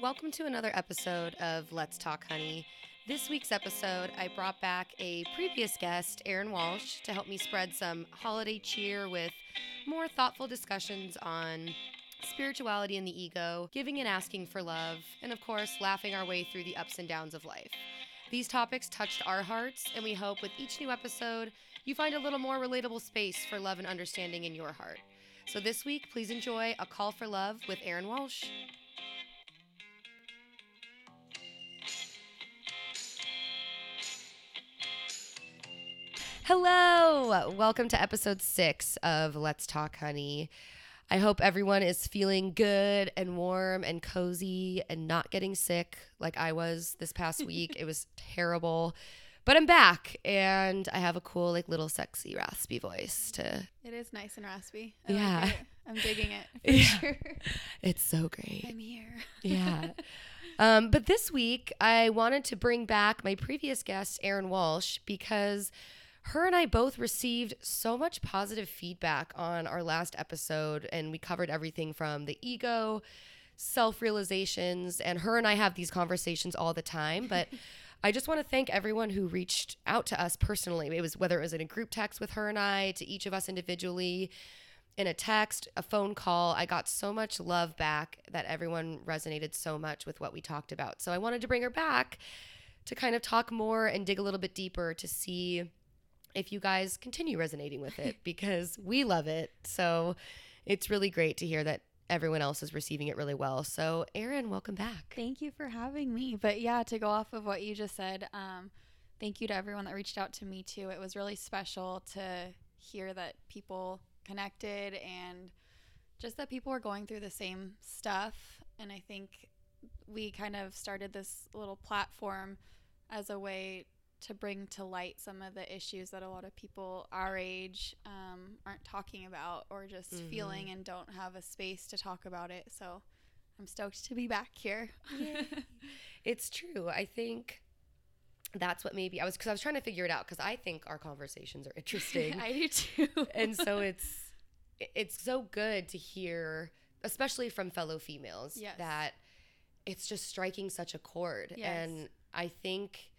Welcome to another episode of Let's Talk Honey. This week's episode, I brought back a previous guest, Erin Walsh, to help me spread some holiday cheer with more thoughtful discussions on spirituality and the ego, giving and asking for love, and of course, laughing our way through the ups and downs of life. These topics touched our hearts, and we hope with each new episode, you find a little more relatable space for love and understanding in your heart. So this week, please enjoy A Call for Love with Erin Walsh. Hello! Welcome to episode six of Let's Talk Honey. I hope everyone is feeling good and warm and cozy and not getting sick like I was this past week. it was terrible. But I'm back and I have a cool, like, little sexy, raspy voice to. It is nice and raspy. I Yeah. Like. I'm digging it for Yeah. sure. It's so great. I'm here. yeah. Um, but this week, I wanted to bring back my previous guest, Erin Walsh, because her and I both received so much positive feedback on our last episode, and we covered everything from the ego, self realizations, and her and I have these conversations all the time. But I just want to thank everyone who reached out to us personally. It was whether it was in a group text with her and I, to each of us individually in a text, a phone call. I got so much love back that everyone resonated so much with what we talked about. So I wanted to bring her back to kind of talk more and dig a little bit deeper to see if you guys continue resonating with it because we love it. So it's really great to hear that everyone else is receiving it really well. So, Erin, welcome back. Thank you for having me. But yeah, to go off of what you just said, um, thank you to everyone that reached out to me too. It was really special to hear that people connected and just that people were going through the same stuff. And I think we kind of started this little platform as a way to bring to light some of the issues that a lot of people our age um, aren't talking about or just Mhm. feeling and don't have a space to talk about it. So I'm stoked to be back here. It's true. I think that's what maybe I was because I was trying to figure it out because I think our conversations are interesting. I do too. and so it's it's so good to hear especially from fellow females Yes. that it's just striking such a chord Yes. and i think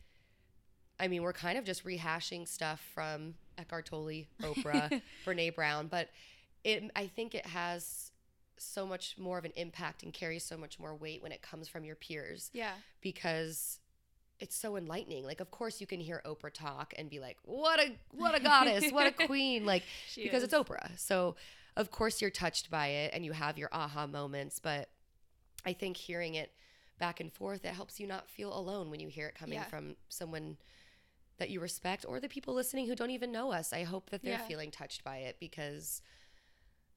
i mean we're kind of just rehashing stuff from eckhart tolle oprah brene brown but it i think it has so much more of an impact and carries so much more weight when it comes from your peers yeah. because it's so enlightening. Like, of course, you can hear Oprah talk and be like, "What a what a goddess, what a queen!" Like, She because is. it's Oprah. So, of course, you're touched by it and you have your aha moments. But I think hearing it back and forth, it helps you not feel alone when you hear it coming Yeah. from someone that you respect or the people listening who don't even know us. I hope that they're Yeah. feeling touched by it because.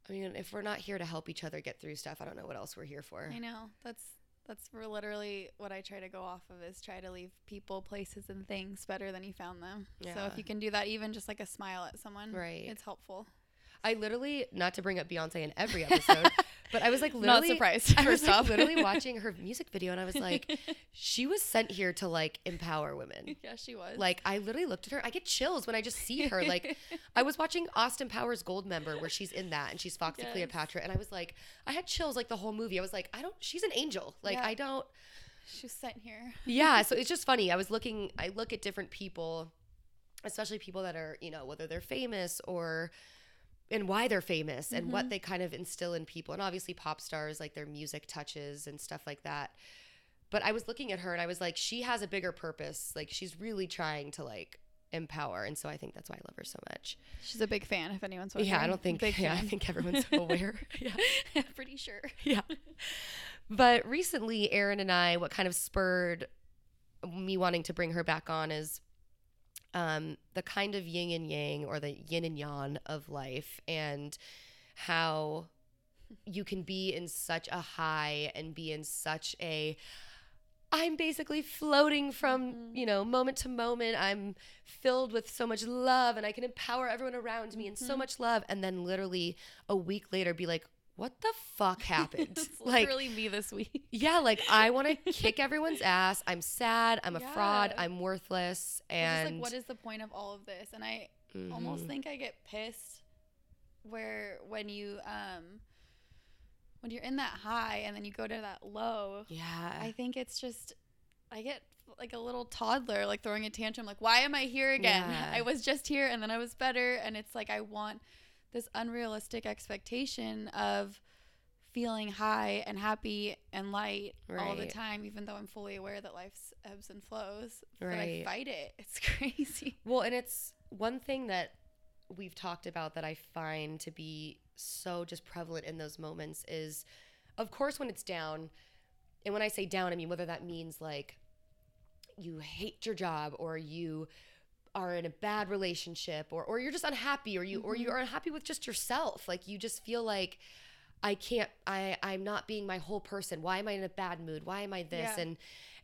I mean, if we're not here to help each other get through stuff, I don't know what else we're here for. I know. That's that's literally what I try to go off of is try to leave people, places, and things better than you found them. So if you can do that, even just like a smile at someone, Right. It's helpful. I literally, not to bring up Beyonce in every episode, but I was like literally Not surprised. I was like, literally watching her music video and I was like, she was sent here to like empower women. yeah, she was. Like I literally looked at her. I get chills when I just see her. Like I was watching Austin Powers Gold Member where she's in that and she's Foxy Yes. Cleopatra and I was like, I had chills like the whole movie. I was like, I don't. She's an angel. Like Yeah. I don't. she was sent here. Yeah. So it's just funny. I was looking. I look at different people, especially people that are you know whether they're famous or and why they're famous and what Mhm. they kind of instill in people and obviously pop stars like their music touches and stuff like that but i was looking at her and i was like she has a bigger purpose like she's really trying to like empower and so i think that's why i love her so much She's a big fan. If anyone's wondering. yeah i don't think big yeah i think everyone's aware yeah Pretty sure. yeah but recently Erin and I what kind of spurred me wanting to bring her back on is um, the kind of yin and yang or the yin and yang of life and how you can be in such a high and be in such a I'm basically floating from, Mhm. you know, moment to moment. I'm filled with so much love and I can empower everyone around me and so Mhm. much love. And then literally a week later be like, what the fuck happened? it's like, literally me this week. yeah, like I want to kick everyone's ass. I'm sad. I'm a fraud. I'm worthless. And just like, what is the point of all of this? And I almost Mhm. think I get pissed where when you um when you're in that high and then you go to that low, Yeah. I think it's just I get like a little toddler like throwing a tantrum like why am I here again? Yeah. I was just here and then I was better and it's like I want this unrealistic expectation of feeling high and happy and light all the time even though I'm fully aware that life's ebbs and flows. But I fight it. It's crazy. Well, and it's one thing that we've talked about that I find to be so just prevalent in those moments is, of course, when it's down. And when I say down, I mean whether that means like you hate your job or you are in a bad relationship or, or you're just unhappy or you or you mm-hmm. are unhappy with just yourself. Like you just feel like i can't i i'm not being my whole person. Why am i in a bad mood? Why am i this? Yeah. and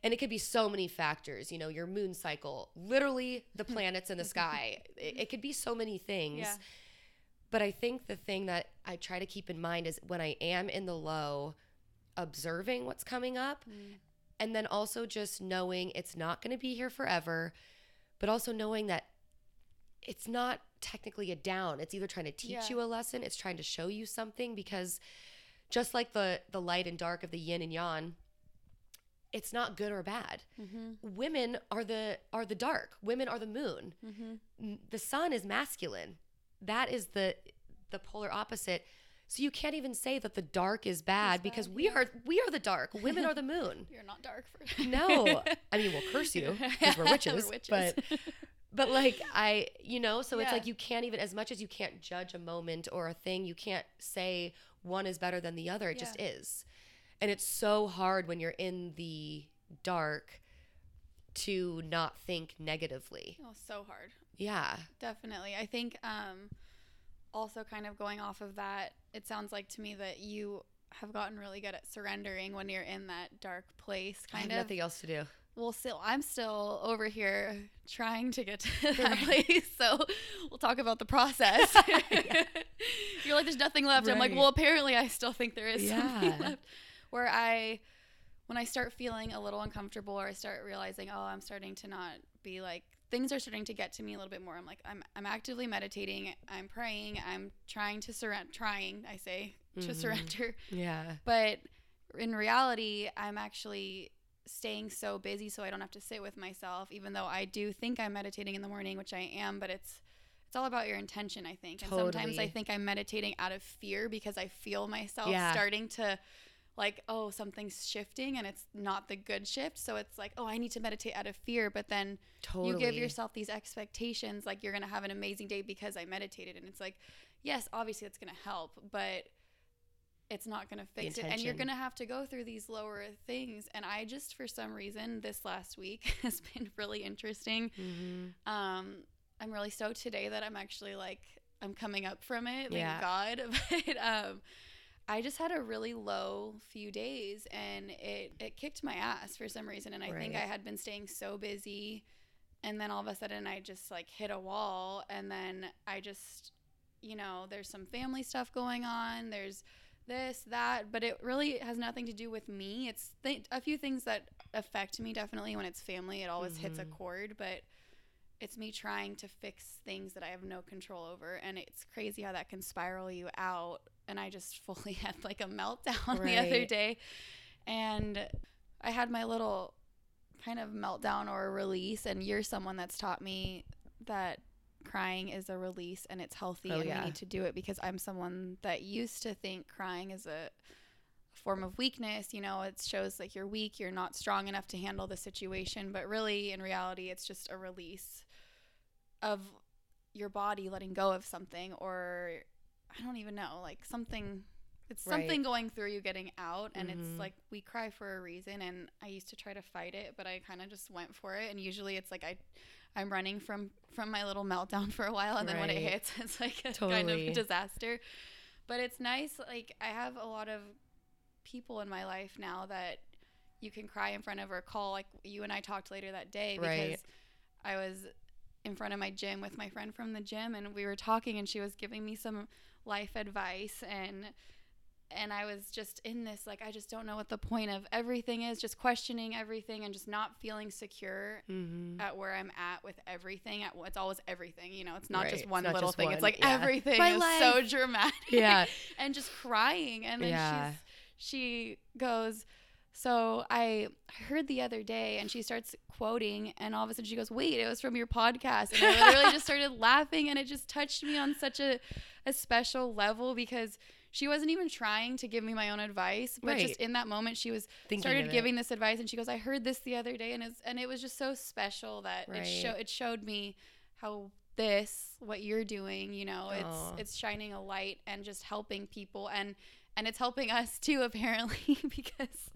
and it could be so many factors you know your moon cycle literally the planets in the sky. It, it could be so many things. Yeah. but i think the thing that i try to keep in mind is when i am in the low observing what's coming up mm. and then also just knowing it's not going to be here forever but also knowing that it's not technically a down it's either trying to teach Yeah. you a lesson it's trying to show you something because just like the the light and dark of the yin and yang it's not good or bad Mm-hmm. women are the are the dark women are the moon Mm-hmm. The sun is masculine that is the the polar opposite so you can't even say that the dark is bad It's because we yeah. are we are the dark. Women are the moon. You're not dark for no. I mean we'll curse you because we're witches, We're witches. but but like i you know so it's like you can't even as much as you can't judge a moment or a thing you can't say one is better than the other. It just is. And it's so hard when you're in the dark to not think negatively. Oh, so hard. yeah. Definitely. I think um also kind of going off of that, it sounds like to me that you have gotten really good at surrendering when you're in that dark place kind of. nothing else to do Well, still I'm still over here trying to get to that place. So, we'll talk about the process. you're like there's nothing left. I'm like, well, apparently I still think there is something Yeah. left. Where I when I start feeling a little uncomfortable or I start realizing, oh, I'm starting to not be like things are starting to get to me a little bit more. I'm like, I'm I'm actively meditating, I'm praying, I'm trying to surrender trying, I say, to Mhm. surrender. yeah But in reality, I'm actually staying so busy so I don't have to sit with myself, even though I do think I'm meditating in the morning, which I am, but it's it's all about your intention, I think. And sometimes I think I'm meditating out of fear because I feel myself Yeah. starting to like, oh, something's shifting and it's not the good shift. So it's like, oh, I need to meditate out of fear. But then totally you give yourself these expectations like you're going to have an amazing day because I meditated. And it's like, yes, obviously that's going to help, but it's not going to fix it. And you're going to have to go through these lower things. And I just, for some reason, this last week has been really interesting. Mhm. Um, I'm really stoked today that I'm actually like, I'm coming up from it. Thank Yeah. God. But um, I just had a really low few days and it, it kicked my ass for some reason. And I think I had been staying so busy. And then all of a sudden I just like hit a wall. And then I just, you know, there's some family stuff going on. There's this, that, but it really has nothing to do with me. It's th- a few things that affect me definitely when it's family. It always hits a Mhm. chord, but it's me trying to fix things that I have no control over. And it's crazy how that can spiral you out. And I just fully had like a meltdown the other day. And I had my little kind of meltdown or release. And you're someone that's taught me that crying is a release and it's healthy Oh, and yeah. we need to do it because I'm someone that used to think crying is a form of weakness. You know, it shows like you're weak, you're not strong enough to handle the situation. But really, in reality, it's just a release of your body letting go of something or I don't even know, like something it's Right. something going through you getting out and Mhm. it's like we cry for a reason and I used to try to fight it, but I kind of just went for it and usually it's like I I'm running from from my little meltdown for a while and then when it hits it's like a kind Totally. of disaster. But it's nice like I have a lot of people in my life now that you can cry in front of or call like you and I talked later that day because Right. I was in front of my gym with my friend from the gym and we were talking and she was giving me some life advice and and I was just in this like I just don't know what the point of everything is just questioning everything and just not feeling secure Mhm. at where I'm at with everything at it's always everything you know it's not Right. just one not little just thing one, it's like yeah. everything My is so dramatic Yeah. and just crying and then Yeah. she's she goes, so I heard the other day, and she starts quoting, and all of a sudden she goes, "Wait, it was from your podcast," and I literally just started laughing, and it just touched me on such a a special level because she wasn't even trying to give me my own advice, but Right. just in that moment she was Thinking started giving this advice, and she goes, "I heard this the other day," and it's and it was just so special that it Right. show it showed me how this what you're doing, you know, Aw. it's it's shining a light and just helping people and and it's helping us too apparently because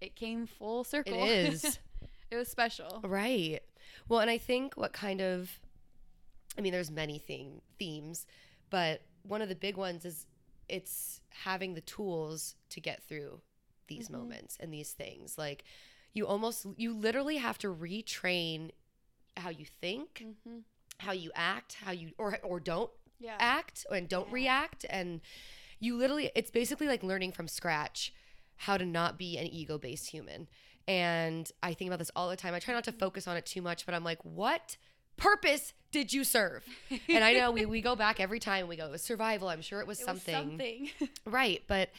it came full circle. It is. it was special. Right. Well, and I think what kind of, I mean, there's many theme, themes, but one of the big ones is it's having the tools to get through these Mhm. moments and these things. Like you almost, you literally have to retrain how you think, Mm-hmm. how you act, how you, or, or don't Yeah. act and don't Yeah. react. And you literally, it's basically like learning from scratch how to not be an ego based human. And I think about this all the time. I try not to focus on it too much, but I'm like, what purpose did you serve? and I know we, we go back every time we go, it was survival. I'm sure it was It was something. something. Right. But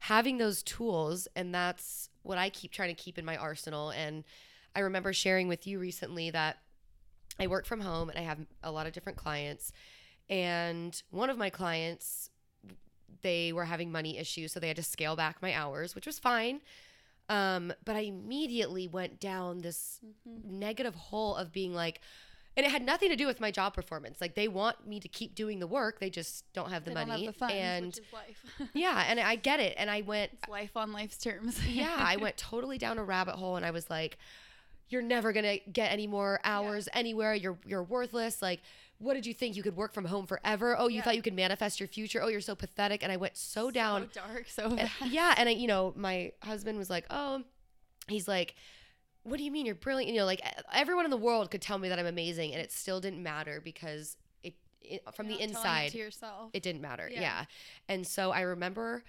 having those tools, and that's what I keep trying to keep in my arsenal. And I remember sharing with you recently that I work from home and I have a lot of different clients. And one of my clients, they were having money issues. So they had to scale back my hours, which was fine. Um, but I immediately went down this Mm-hmm. negative hole of being like, and it had nothing to do with my job performance. Like they want me to keep doing the work, they just don't have the They money. have the funds, and which is life. yeah, and I get it. And I went, it's life on life's terms. yeah, I went totally down a rabbit hole, and I was like, "You're never gonna get any more hours anywhere. You're you're worthless. Like, what did you think you could work from home forever? Oh, you Yeah. thought you could manifest your future. Oh, you're so pathetic." And I went so down. so dark, so And- yeah, and I, you know, my husband was like, "Oh," he's like. What do you mean you're brilliant? You know, like everyone in the world could tell me that I'm amazing, and it still didn't matter because it, it from You're the not telling it inside to yourself. it didn't matter. Yeah. Yeah. And so I remember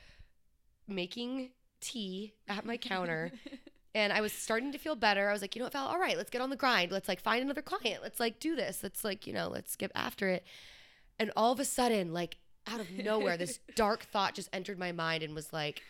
making tea at my counter and I was starting to feel better. I was like, you know what, Val, all right, let's get on the grind. Let's like find another client. Let's like do this. Let's like, you know, let's get after it. And all of a sudden, like out of nowhere, this dark thought just entered my mind and was like,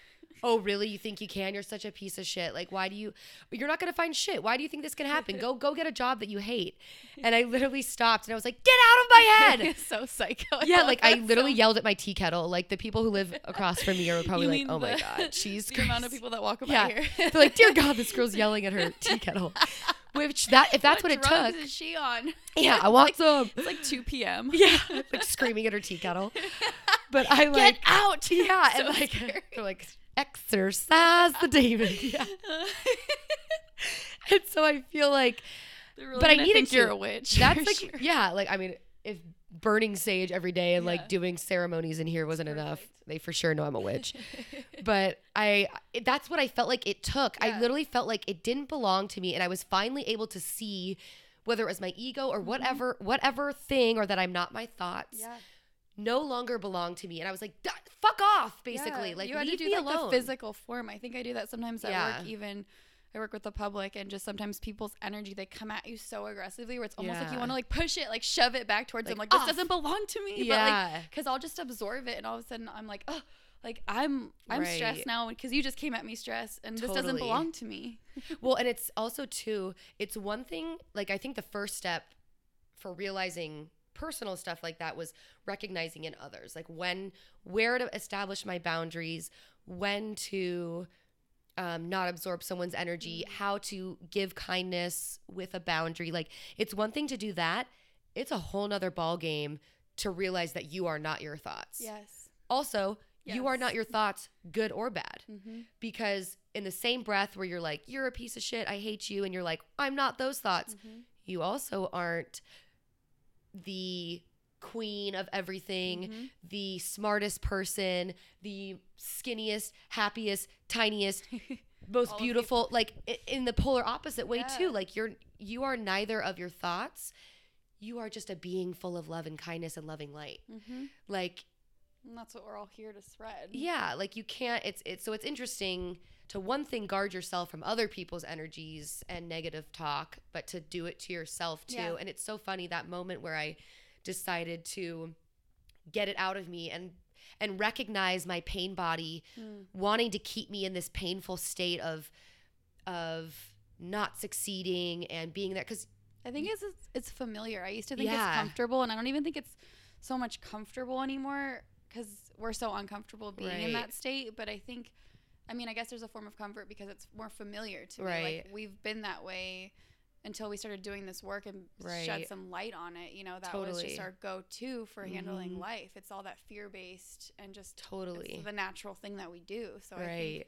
Oh, really? You think you can? You're such a piece of shit. Like, why do you? You're not gonna find shit. Why do you think this can happen? Go, go get a job that you hate. And I literally stopped and I was like, "Get out of my head!" so psycho. Yeah, like I literally so- yelled at my tea kettle. Like the people who live across from me are probably You like, "Oh my god, she's the amount of people that walk by Yeah. here. They're like, "Dear God, this girl's yelling at her tea kettle." Which that if that's what, it drugs took, is she on? yeah, I want some. It's like 2 p.m. Yeah, like screaming at her tea kettle. But I like, out. yeah, So and like they're like, exercise the demon. Yeah, and so I feel like really But I needed think you're a witch. that's like, sure. yeah, like I mean, if burning sage every day and Yeah. like doing ceremonies in here wasn't enough, they for sure know I'm a witch. but I that's what I felt like it took. I literally felt like it didn't belong to me and I was finally able to see whether it was my ego or whatever whatever thing or that I'm not my thoughts Mm-hmm. yeah. No longer belong to me and I was like "Duh, fuck off basically Yeah, like you had to do like alone the physical form. I think I do that sometimes at Yeah. work. Even I work with the public, and just sometimes people's energy they come at you so aggressively, where it's almost like you want to like push it, like shove it back towards them. Like, Like this off. doesn't belong to me. yeah because I'll just absorb it, and all of a sudden I'm like, oh, like I'm I'm Right. stressed now because you just came at me stressed, and this doesn't belong to me. well and it's also too it's one thing like i think the first step for realizing personal stuff like that was recognizing in others like when where to establish my boundaries when to um, not absorb someone's energy how to give kindness with a boundary like it's one thing to do that it's a whole nother ball game to realize that you are not your thoughts Yes. also you are not your thoughts good or bad Mm-hmm. because in the same breath where you're like you're a piece of shit i hate you and you're like i'm not those thoughts Mm-hmm. you also aren't the queen of everything Mm-hmm. the smartest person the skinniest happiest tiniest most All beautiful like in the polar opposite way Yeah. too like you're you are neither of your thoughts you are just a being full of love and kindness and loving light Mm-hmm. like And that's what we're all here to spread. yeah like you can't it's it's so it's interesting to one thing guard yourself from other people's energies and negative talk but to do it to yourself too Yeah. and it's so funny that moment where i decided to get it out of me and and recognize my pain body Mm. wanting to keep me in this painful state of of not succeeding and being there cuz I think it's it's- familiar. I used to think Yeah. it's comfortable, and I don't even think it's so much comfortable anymore because we're so uncomfortable being in that state. But I think, I mean, I guess there's a form of comfort because it's more familiar to me. Right. Like we've been that way until we started doing this work and Right. shed some light on it. You know, that was just our go-to for handling Mhm. life. It's all that fear-based and just totally the natural thing that we do. So I think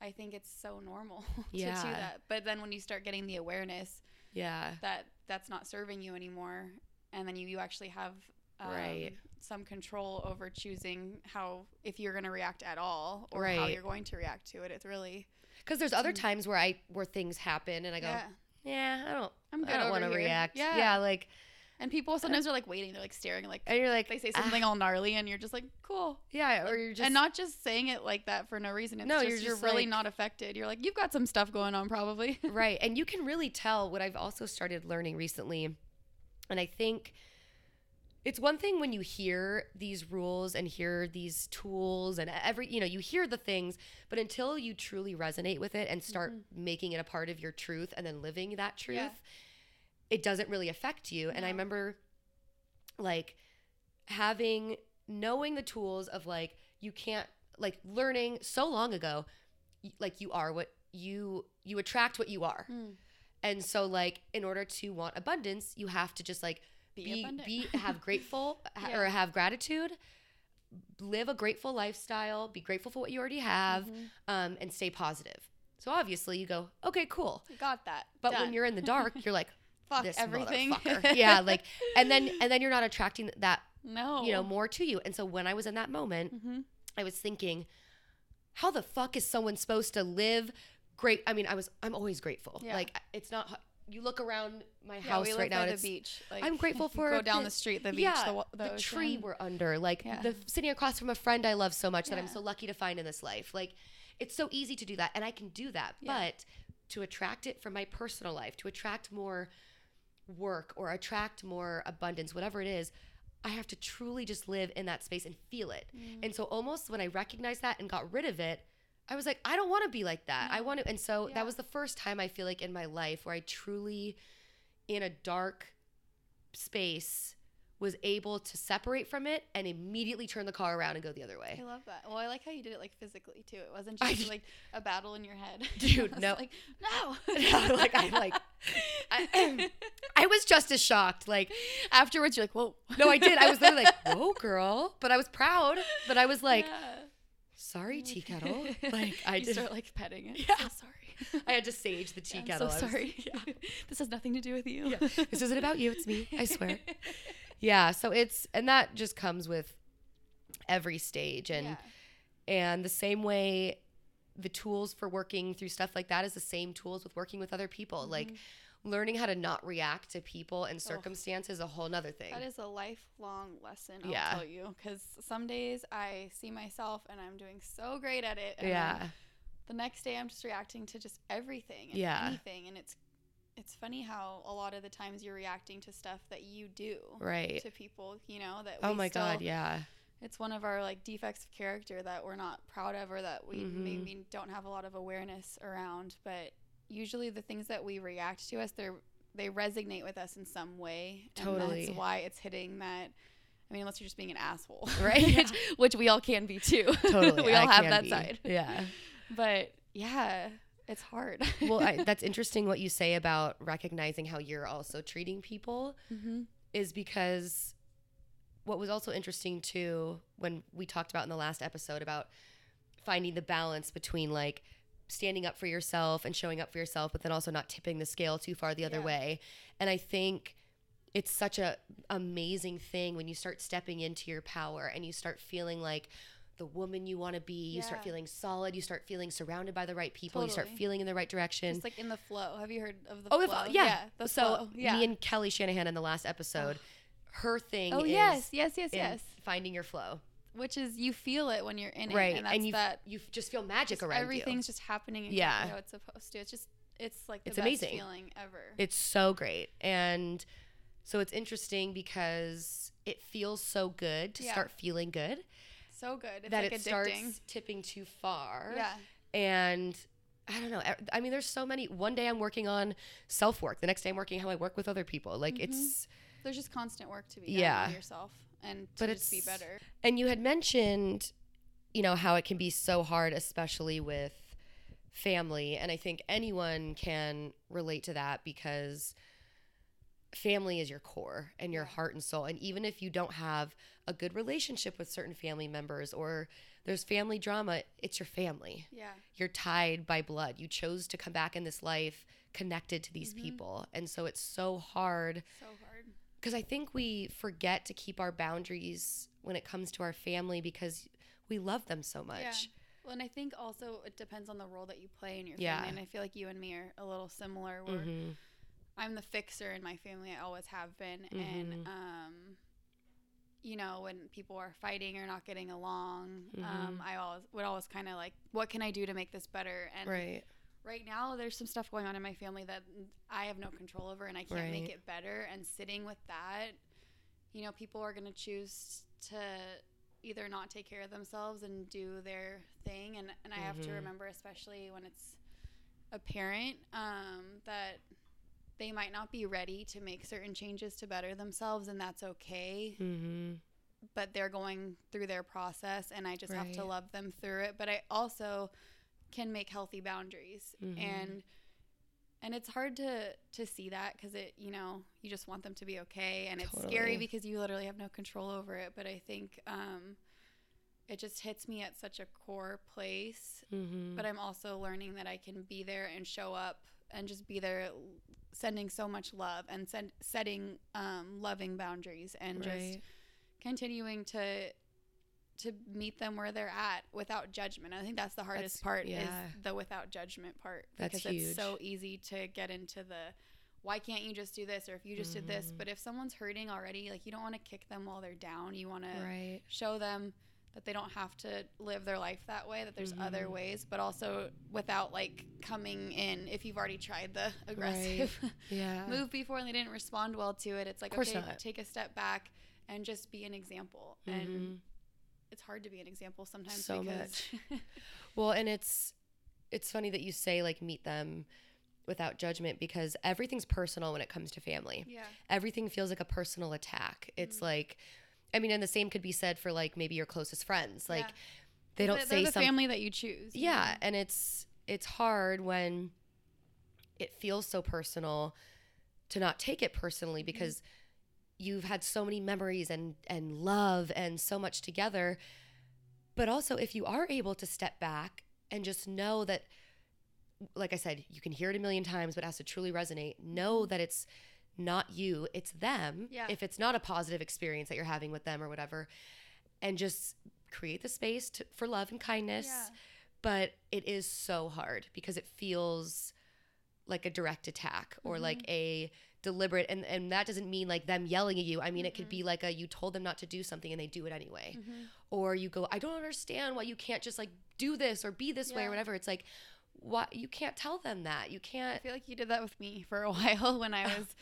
I think it's so normal to Yeah. do that. But then when you start getting the awareness yeah that that's not serving you anymore and then you, you actually have um, Right. Some control over choosing how if you're going to react at all or how you're going to react to it. It's really cuz there's other Mm. times where I where things happen and I go yeah. Yeah, I don't i'm good I don't want to react. Yeah. yeah like and people sometimes are like waiting they're like staring like and you're like they say "Ah, something all gnarly and you're just like cool. Yeah or you're just and not just saying it like that for no reason it's No, just you're you're, just really not affected. You're like you've got some stuff going on probably. Right and you can really tell what i've also started learning recently and i think it's one thing when you hear these rules and hear these tools and every you know you hear the things but until you truly resonate with it and start making it a part of your truth and then living that truth Yeah. it doesn't really affect you and i remember like having knowing the tools of like you can't like learning so long ago like you are what you you attract what you are Mm. and so like in order to want abundance you have to just like Be be abundant. be have grateful Yeah. or have gratitude live a grateful lifestyle be grateful for what you already have Mhm. um, and stay positive so obviously you go okay cool got that but Done. when you're in the dark you're like fuck this everything yeah like and then and then you're not attracting that no you know more to you and so when i was in that moment hmm I was thinking, how the fuck is someone supposed to live great? I mean, I was, I'm always grateful. Yeah. Like, it's not, you look around my Yeah, house live right now by the beach. Like, I'm grateful for go down the- the street, the beach, yeah, the, the, the tree we're under, like Yeah. the sitting across from a friend I love so much that I'm so lucky to find in this life. Like, it's so easy to do that. And I can do that. Yeah. But to attract it from my personal life, to attract more work or attract more abundance, whatever it is, I have to truly just live in that space and feel it. Mm. And so almost when I recognized that and got rid of it, I was like, I don't want to be like that. I mm-hmm. want to. And so Yeah. that was the first time I feel like in my life where I truly, in a dark space, was able to separate from it and immediately turn the car around and go the other way. I love that. Well, I like how you did it like physically too. It wasn't just like a battle in your head. Dude, no. Like, no. No, like, I'm like, I- I was just as shocked. Like, Afterwards, you're like, whoa. no, I did. I was literally like, whoa, girl. But I was proud. But I was like, Yeah. Sorry, tea kettle. Like, I you did. start like petting it. Yeah. So sorry. I had to sage the tea I'm kettle. so I was- sorry. yeah. this has nothing to do with you. Yeah. This isn't about you. It's me. I swear. Yeah. So it's, and that just comes with every stage. And, Yeah. and the same way the tools for working through stuff like that is the same tools with working with other people. Like, Mhm. Learning how to not react to people and circumstances is a whole nother thing. That is a lifelong lesson, I'll Yeah. tell you. Because some days I see myself and I'm doing so great at it. And yeah. The next day I'm just reacting to just everything and Yeah. anything. And it's it's funny how a lot of the times you're reacting to stuff that you do Right. to people, you know, that Oh my still, God. Yeah. It's one of our like defects of character that we're not proud of or that we Mhm. maybe don't have a lot of awareness around. But usually the things that we react to us, they're they resonate with us in some way. And Totally. that's why it's hitting that I mean, unless you're just being an asshole. Right. which, which we all can be too. Totally. we all I have that be. side. Yeah. But yeah, it's hard. Well, I, that's interesting what you say about recognizing how you're also treating people mm-hmm. is because what was also interesting too when we talked about in the last episode about finding the balance between like standing up for yourself and showing up for yourself but then also not tipping the scale too far the other Yeah. way and i think it's such a amazing thing when you start stepping into your power and you start feeling like the woman you want to be you start feeling solid you start feeling surrounded by the right people you start feeling in the right direction Just like in the flow. Have you heard of the Oh, if- flow? yeah. the so flow. Yeah. me and Kelly Shanahan in the last episode, her thing oh is yes, yes, yes, yes. finding your flow, Which is you feel it when you're in it, right? and that's you that. you just feel magic just around everything's you. just happening exactly Yeah. how it's supposed to. It's just it's like the It's best amazing. feeling ever. It's so great, and so it's interesting because it feels so good to Yeah. start feeling good, So good. It's that like it addicting. starts tipping too far. Yeah. And I don't know. I mean, there's so many. One day I'm working on self work. The next day I'm working how I work with other people. Like Mhm. it's. There's just constant work to be done Yeah. yourself and But just be better. And you had mentioned, you know, how it can be so hard, especially with family. And I think anyone can relate to that because family is your core and your heart and soul. And even if you don't have a good relationship with certain family members or there's family drama, it's your family. Yeah. You're tied by blood. You chose to come back in this life connected to these Mhm. people. And so it's so hard So hard. Because I think we forget to keep our boundaries when it comes to our family because we love them so much. Yeah. Well, and I think also it depends on the role that you play in your Yeah. family. And I feel like you and me are a little similar where Mhm. I'm the fixer in my family. I always have been. Mhm. And, um, you know, when people are fighting or not getting along, um, Mhm. I always would always kind of like, what can I do to make this better? And Right. Right now, there's some stuff going on in my family that I have no control over, and I can't make it better. And sitting with that, you know, people are going to choose to either not take care of themselves and do their thing, and and I have to Mhm. remember, especially when it's a parent, um, that they might not be ready to make certain changes to better themselves, and that's okay. Mhm. But they're going through their process, and I just have to love them through it. But I also can make healthy boundaries, Mhm. and and it's hard to to see that because it you know you just want them to be okay, and it's Totally. scary because you literally have no control over it. But I think um, it just hits me at such a core place Mhm. but I'm also learning that I can be there and show up and just be there, sending so much love and send, setting um, loving boundaries and just continuing to to meet them where they're at without judgment. I think that's the hardest That's- part yeah. is the without judgment part That's because it's so easy to get into the why can't you just do this or if you just did this Mhm. but if someone's hurting already like you don't want to kick them while they're down you want to show them that they don't have to live their life that way that there's other Mhm. ways but also without like coming in if you've already tried the aggressive Yeah. move before and they didn't respond well to it it's like okay not. take a step back and just be an example and Mhm. It's hard to be an example sometimes So because Well, and it's it's funny that you say like meet them without judgment because everything's personal when it comes to family. yeah Everything feels like a personal attack. It's Mhm. like I mean, and the same could be said for like maybe your closest friends. Like Yeah. they don't they're say the something family that you choose you yeah know? and it's it's hard when it feels so personal to not take it personally Mm-hmm. You've had so many memories and and love and so much together. But also if you are able to step back and just know that like i said you can hear it a million times but it has to truly resonate know that it's not you it's them. Mm-hmm. Yeah. if it's not a positive experience that you're having with them or whatever. And just create the space to, for love and kindness. Yeah. But it is so hard because it feels like a direct attack or like Mm-hmm. a deliberate and and that doesn't mean like them yelling at you i mean it could Mhm. be like a you told them not to do something and they do it anyway Mhm. or you go i don't understand why you can't just like do this or be this way or whatever it's like why you can't tell them that you can't I feel like you did that with me for a while when I was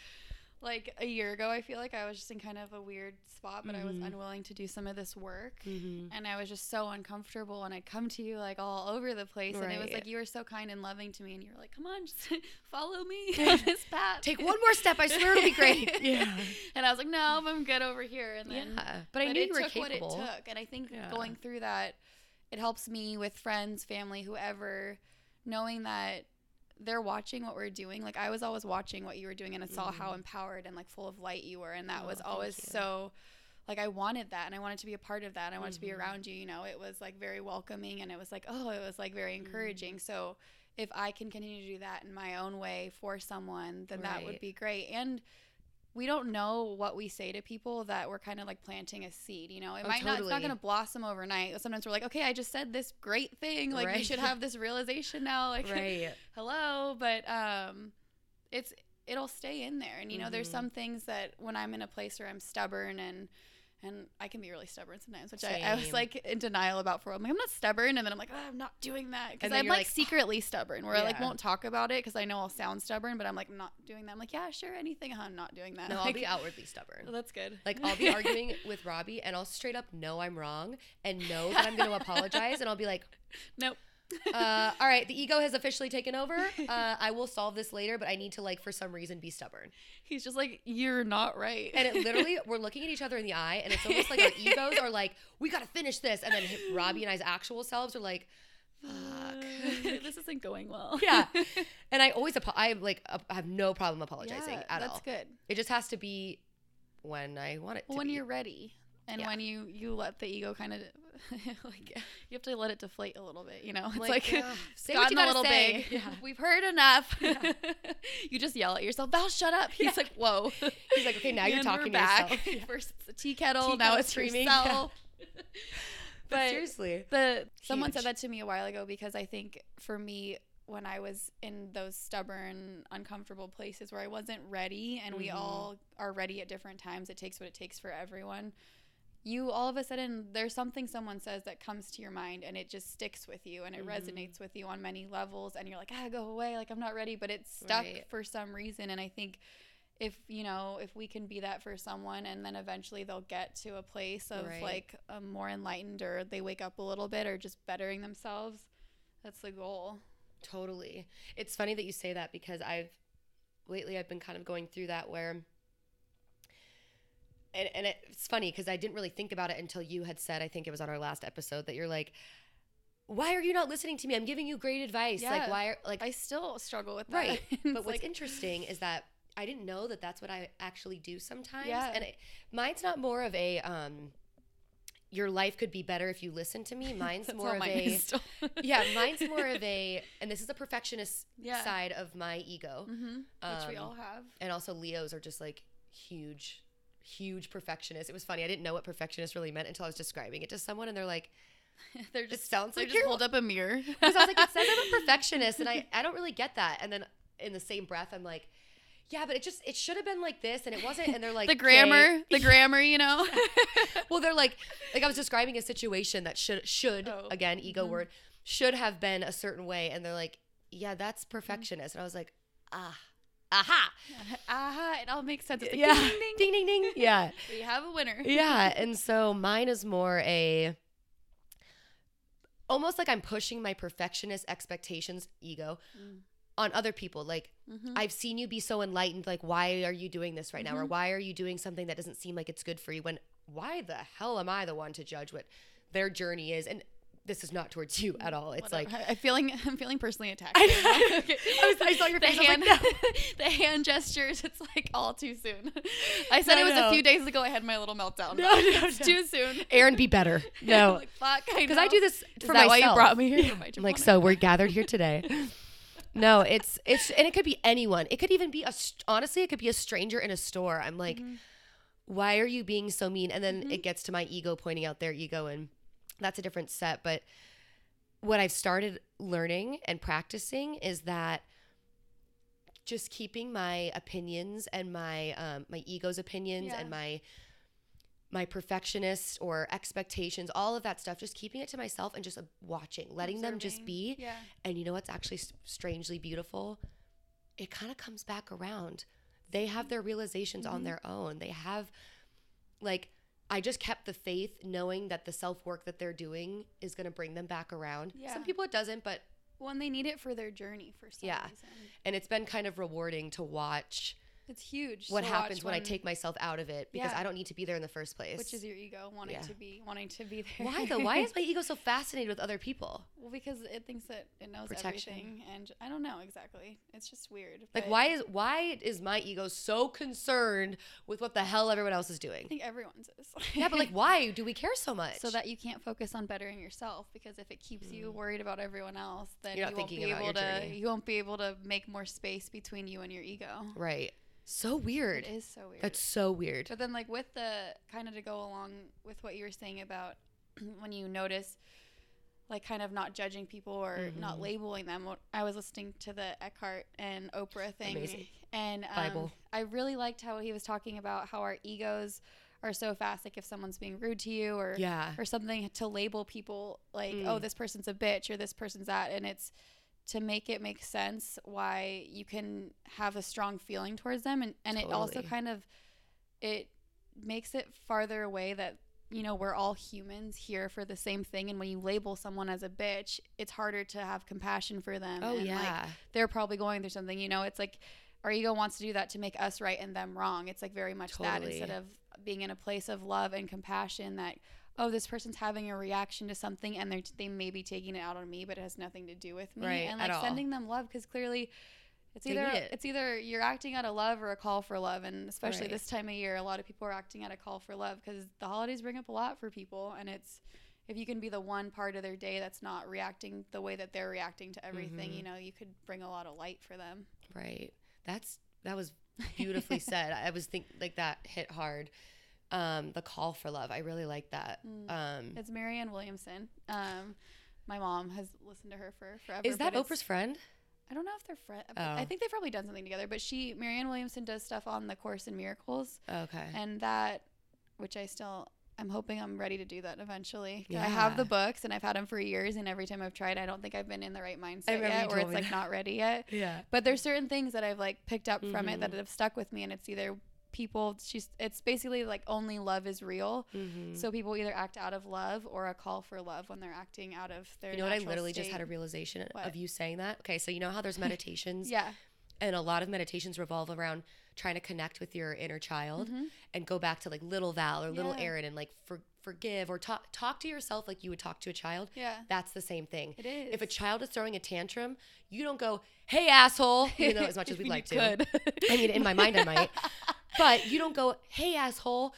like a year ago. I feel like I was just in kind of a weird spot, but I was Mhm. unwilling to do some of this work. Mhm. And I was just so uncomfortable, and I'd come to you like all over the place, and it was like you were so kind and loving to me, and you were like, "Come on, just follow me on this path. take one more step i swear it'll be great yeah and I was like, "No, I'm good over here." And then, yeah but i knew you were capable what it took, and I think Yeah. going through that, it helps me with friends, family, whoever, knowing that they're watching what we're doing. Like I was always watching what you were doing, and I saw how empowered and like full of light you were, and that Mm-hmm. Oh, was always so. Like I wanted that, and I wanted to be a part of that. And I wanted to be Mhm. around you. You know, it was like very welcoming, and it was like, oh, it was like very Mm-hmm. encouraging. So, if I can continue to do that in my own way for someone, then that would be great. And we don't know what we say to people that we're kind of like planting a seed. You know, it Oh, might not. It's not going to blossom overnight. Sometimes we're like, okay, I just said this great thing. Like you Right. should have this realization now. Like, right hello, but um, it's it'll stay in there. And you know, there's Mhm. some things that when I'm in a place where I'm stubborn and And I can be really stubborn sometimes, which I, I was like in denial about for a while. I'm like, I'm not stubborn. And then I'm like, oh, I'm not doing that. Because I'm like, like, ah. secretly stubborn where I like won't talk about it because I know I'll sound stubborn, but I'm like, not doing that. I'm like, yeah, sure, anything. huh, I'm not doing that. No, I'll be outwardly stubborn. that's good. Like I'll be arguing with Robbie and I'll straight up know I'm wrong and know that I'm going to apologize and I'll be like, Nope. Uh, all right, the ego has officially taken over. Uh, I will solve this later, but I need to like for some reason be stubborn. He's just like, you're not right. And it literally, we're looking at each other in the eye, and it's almost like our egos are like, we got to finish this, and then Robbie and I's actual selves are like, fuck. this isn't going well. yeah. And I always, apo- I like, I have no problem apologizing Yeah, at that's all. That's good. It just has to be when I want it to when be. you're ready and Yeah. when you you let the ego kind of like you have to let it deflate a little bit you know it's Like, like, yeah, it's say what you gotten a gotta little say. big Yeah. we've heard enough you just yell at yourself val shut up he's Yeah. like whoa He's like, okay, now you're And talking to back. first it's the tea kettle Tea now it's screaming. yourself But but seriously. the someone Huge. said that to me a while ago because I think for me when I was in those stubborn, uncomfortable places where I wasn't ready, and we Mhm. all are ready at different times. It takes what it takes for everyone. You all of a sudden there's something someone says that comes to your mind and it just sticks with you and it Mhm. resonates with you on many levels and you're like ah go away like I'm not ready but it's stuck Right. for some reason and I think if you know if we can be that for someone and then eventually they'll get to a place of Right. like a more enlightened or they wake up a little bit or just bettering themselves that's the goal Totally. It's funny that you say that because I've lately I've been kind of going through that where and, and it's funny because I didn't really think about it until you had said, I think it was on our last episode, that you're like, why are you not listening to me? I'm giving you great advice. Like, why are like I still struggle with that right? But what's like, interesting is that I didn't know that that's what I actually do sometimes. Yeah. And it, mine's not more of a um, your life could be better if you listen to me. Mine's more of mine a yeah, mine's more of a, and this is a perfectionist Yeah. side of my ego. hmm which we Um, all have And also, Leos are just like huge, huge perfectionist. It was funny. I didn't know what perfectionist really meant until I was describing it to someone, and they're like, they're it just sounds they like just you're. hold up a mirror Because I was like, it says I'm a perfectionist, and I, I don't really get that. And then in the same breath, I'm like, yeah, but it just, it should have been like this, and it wasn't. And they're like, the grammar "Okay." the grammar you know well, they're like, like I was describing a situation that should, should Oh. again, ego Mhm. word, should have been a certain way, and they're like, yeah, that's perfectionist, and I was like, ah, aha, aha it all makes sense it's like, yeah, ding, ding, ding. ding, ding, yeah, we have a winner yeah, and so mine is more a. Almost like I'm pushing my perfectionist expectations, ego, Mm. on other people. Like, Mhm. I've seen you be so enlightened. Like, why are you doing this right now? Or Mhm. why are you doing something that doesn't seem like it's good for you? When why the hell am I the one to judge what their journey is? And this is not towards you at all. It's Whatever. like I- I'm feeling I'm feeling personally attacked. I know. Okay. I was- I saw your the face, I hand, like, the hand gestures. It's like all too soon. I said No, it was no. a few days ago. I had my little meltdown. No, no, it's no. too soon. Erin, be better. No, like, fuck. because I do this Is for that myself. why you brought me here? I'm like, so we're gathered here today. No, it's it's and it could be anyone. It could even be a honestly, it could be a stranger in a store. I'm like, Mhm. why are you being so mean? And then Mhm. it gets to my ego pointing out their ego, and that's a different set. But what I've started learning and practicing is that just keeping my opinions and my um, my ego's opinions Yeah. and my my perfectionist or expectations, all of that stuff, just keeping it to myself and just uh, watching, letting them just be. Yeah. And you know what's actually strangely beautiful? It kind of comes back around. They have their realizations on Mhm. their own. They have, like, I just kept the faith knowing that the self work that they're doing is going to bring them back around. Yeah. Some people it doesn't, but, Well, and they need it for their journey for some Yeah. reason. and it's been kind of rewarding to watch It's huge. what happens watch when I take myself out of it because Yeah. I don't need to be there in the first place. which is your ego wanting Yeah. to be wanting to be there. Why though? Why is my ego so fascinated with other people? well because it thinks that it knows Protection. everything, and I don't know exactly. It's just weird. Like why is why is my ego so concerned with what the hell everyone else is doing? I think everyone's is. yeah, but like why do we care so much? so that you can't focus on bettering yourself because if it keeps you worried about everyone else, then Mm. You won't be able to journey. you won't be able to make more space between you and your ego. right. So weird. It is so weird. That's so weird. But then, like with the kind of to go along with what you were saying about when you notice, like kind of not judging people or not Mhm. labeling them. I was listening to the Eckhart and Oprah thing, Amazing. and um, Bible. I really liked how he was talking about how our egos are so fast. Like if someone's being rude to you or Yeah. or something to label people like, oh, Mm. this person's a bitch or this person's that, and it's to make it make sense why you can have a strong feeling towards them, and and it also kind of it makes it farther away that you know we're all humans here for the same thing and when you label someone as a bitch it's harder to have compassion for them Oh and, like, yeah. they're probably going through something you know? It's like our ego wants to do that to make us right and them wrong. It's like very much that instead of being in a place of love and compassion that oh this person's having a reaction to something and they're they may be taking it out on me but it has nothing to do with me Right, and like sending them love because clearly it's either it. it's either you're acting out of love or a call for love and especially Right. this time of year a lot of people are acting out a call for love because the holidays bring up a lot for people and it's if you can be the one part of their day that's not reacting the way that they're reacting to everything Mhm. you know you could bring a lot of light for them Right. That's that was beautifully said. I was think like that hit hard. Um, the call for love. I really like that. Mm. Um, it's marianne williamson um, my mom has listened to her for forever is that Oprah's friend? I don't know if they're friends. Oh. I think they've probably done something together. But she, Marianne Williamson, does stuff on the Course in Miracles, Okay. and that, which I still, I'm hoping I'm ready to do that eventually. Yeah. I have the books, and I've had them for years, and every time I've tried, I don't think I've been in the right mindset yet, or it's like that. not ready yet. yeah. But there's certain things that I've like picked up from it that Mhm. have stuck with me, and it's either people. She's. It's basically like only love is real. Mm-hmm. So people either act out of love or a call for love when they're acting out of their. you know what? I literally just had a realization What? of you saying that. Okay, so you know how there's meditations, Yeah. and a lot of meditations revolve around trying to connect with your inner child Mhm. and go back to like little Val or little Yeah. Erin and like for, forgive or talk talk to yourself like you would talk to a child. Yeah. That's the same thing. It is. If a child is throwing a tantrum, you don't go, "Hey asshole," you know, as much as we'd like to. I mean, in my mind, I might, but you don't go, "Hey asshole,"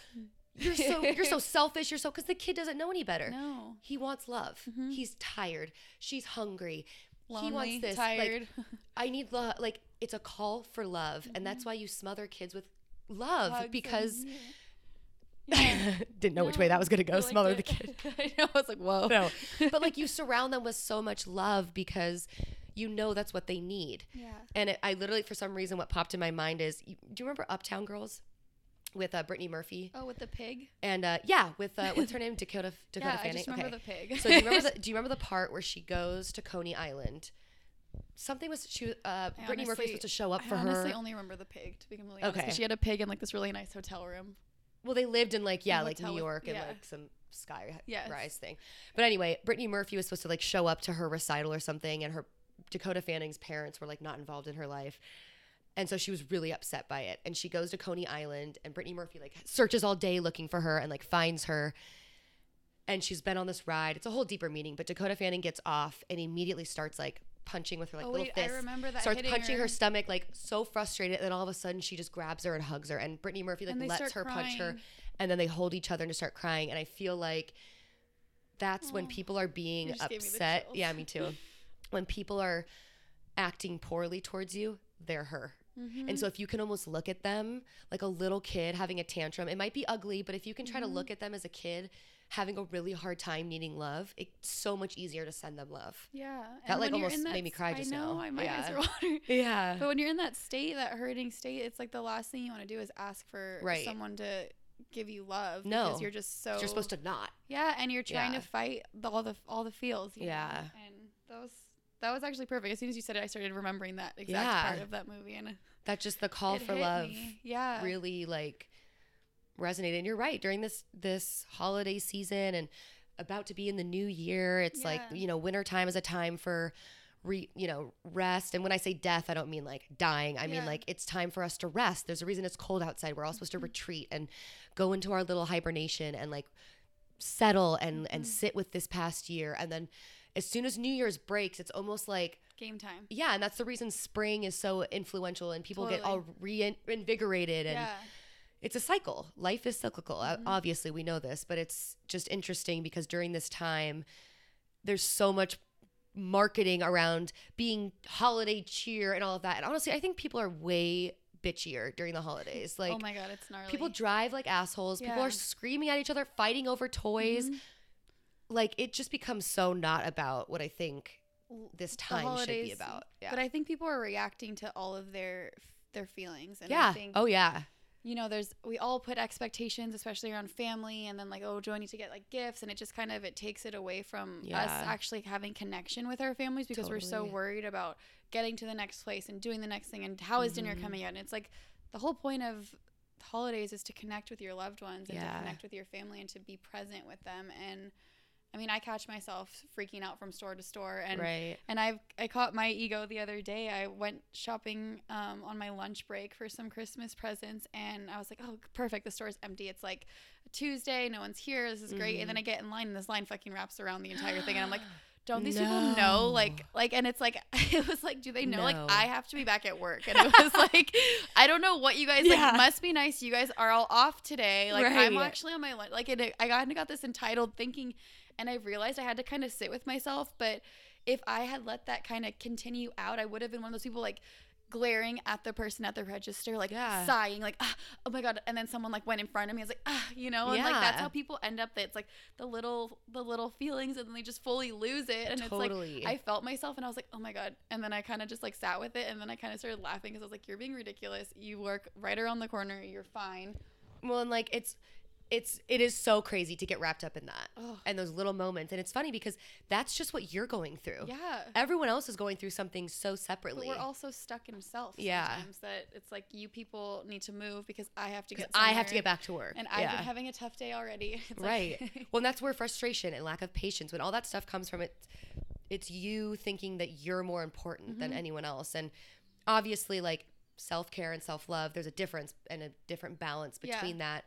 you're so you're so selfish. You're so because the kid doesn't know any better. no. He wants love. Mhm. He's tired. She's hungry. Lonely, he wants this. Like. I need love. Like it's a call for love, and that's why you smother kids with love Hugs and- because Yeah. didn't know which way that was gonna go. I liked smother it. the kid. I know. I was like, whoa. No, but like you surround them with so much love because you know that's what they need. Yeah. And it, I literally, for some reason, what popped in my mind is, you, do you remember Uptown Girls with uh, Brittany Murphy? Oh, with the pig. And uh, yeah, with uh, what's her name? Dakota Dakota yeah, I Fanning. just remember the pig. so do you remember the, do you remember the part where she goes to Coney Island? Something was she uh, I Brittany Murphy was supposed to show up for I honestly her. only remember the pig to be completely honest. Okay. She had a pig in like this really nice hotel room. Well, they lived in like yeah, A like New with- York and like some sky Yes. rise thing. But anyway, Brittany Murphy was supposed to like show up to her recital or something, and her Dakota Fanning's parents were like not involved in her life. And so she was really upset by it. And she goes to Coney Island, and Brittany Murphy like searches all day looking for her and like finds her. And she's been on this ride. It's a whole deeper meaning, but Dakota Fanning gets off and immediately starts like punching with her like oh little wait, I remember that. starts punching her. her stomach like so frustrated and then all of a sudden she just grabs her and hugs her and Brittany Murphy like lets her start punch her and then they hold each other and just start crying and I feel like that's when oh. people are being You just gave me the upset. Yeah, me too. when people are acting poorly towards you, they're her. Mhm. And so if you can almost look at them like a little kid having a tantrum, it might be ugly, but if you can try to Mhm. look at them as a kid having a really hard time needing love, it's so much easier to send them love. yeah, That, and like, almost in made me cry I just know, now. I, my eyes Yeah. are watering. Yeah. But when you're in that state, that hurting state, it's like the last thing you want to do is ask for Right. someone to give you love. No. because you're just so You're supposed to not. Yeah, and you're trying Yeah. to fight the, all the all the feels. you know? Yeah. and that was that was actually perfect. As soon as you said it, I started remembering that exact Yeah. part of that movie, and that just the call for love. me. Yeah, really like resonated. And you're right. During this this holiday season and about to be in the new year, it's like you know winter time is a time for re you know rest. And when I say death, I don't mean like dying. I mean like it's time for us to rest. There's a reason it's cold outside. We're all supposed to Mm-hmm. retreat and go into our little hibernation and like settle and and Mhm. sit with this past year. And then as soon as New Year's breaks, it's almost like game time. yeah, and that's the reason spring is so influential and people get all reinvigorated and yeah, it's a cycle. Life is cyclical. Mhm. Obviously, we know this, but it's just interesting because during this time, there's so much marketing around being holiday cheer and all of that. And honestly, I think people are way bitchier during the holidays. Like, oh my god, it's gnarly. people drive like assholes. People are screaming at each other, fighting over toys. Mhm. Like, it just becomes so not about what I think this time should be about. Yeah. But I think people are reacting to all of their their feelings. And yeah. I think oh, yeah. you know, there's we all put expectations, especially around family, and then like, oh, do I need to get like gifts? And it just kind of it takes it away from us actually having connection with our families because we're so worried about getting to the next place and doing the next thing and how is dinner Mhm. coming out. And it's like the whole point of holidays is to connect with your loved ones and Yeah. to connect with your family and to be present with them. And I mean, I catch myself freaking out from store to store and right. and I've I caught my ego the other day. I went shopping um, on my lunch break for some Christmas presents, and I was like, "Oh, perfect! The store's empty. It's like Tuesday. No one's here. This is great." And then I get in line, and this line fucking wraps around the entire thing, and I'm like, "Don't these people know?" Like, like, and it's like it was like, do they know? No. Like, I have to be back at work, and it was like, I don't know what you guys Yeah. like. Must be nice. You guys are all off today. Like, I'm actually on my lunch. Like, it, I kind of got this entitled thinking, and I realized I had to kind of sit with myself, but if I had let that kind of continue out, I would have been one of those people like glaring at the person at the register, like Yeah. sighing, like, ah, oh my god. And then someone like went in front of me. I was like, ah, you know, and like that's how people end up. It's like the little, the little feelings, and then they just fully lose it. And Totally. it's like I felt myself, and I was like, oh my god. And then I kind of just like sat with it, and then I kind of started laughing because I was like, you're being ridiculous. You work right around the corner. You're fine. Well, and like it's it's it is so crazy to get wrapped up in that Ugh. and those little moments. And it's funny because that's just what you're going through. Yeah. Everyone else is going through something so separately But we're also stuck in self. Yeah. Sometimes that it's like you people need to move because I have to get. I have to get back to work. And I've yeah. been having a tough day already. It's like- right. well, and that's where frustration and lack of patience, when all that stuff comes from it, it's you thinking that you're more important than Mhm. anyone else. And obviously, like self care and self love, there's a difference and a different balance Yeah. between that.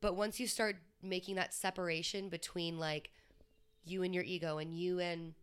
But once you start making that separation between like you and your ego and you and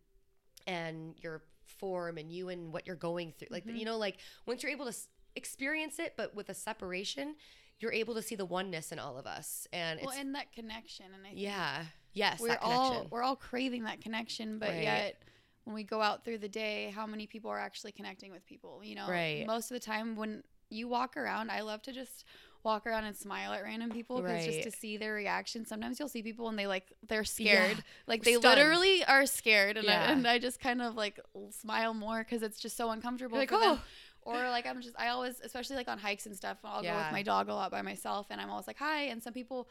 and your form and you and what you're going through, like Mhm. you know, like once you're able to experience it, but with a separation, you're able to see the oneness in all of us. And well, and that connection, and I think yeah. Yes, we're all we're all craving that connection, but Right. yet when we go out through the day, how many people are actually connecting with people? You know, Right. most of the time when you walk around, I love to just walk around and smile at random people because just to see their reaction. Sometimes you'll see people and they like they're scared, Yeah. like they Stunned. literally are scared, and, Yeah. I, and I just kind of like smile more because it's just so uncomfortable You're like, for them. "Oh." Or like I'm just I always especially like on hikes and stuff. I'll go with my dog a lot by myself, and I'm always like hi, and some people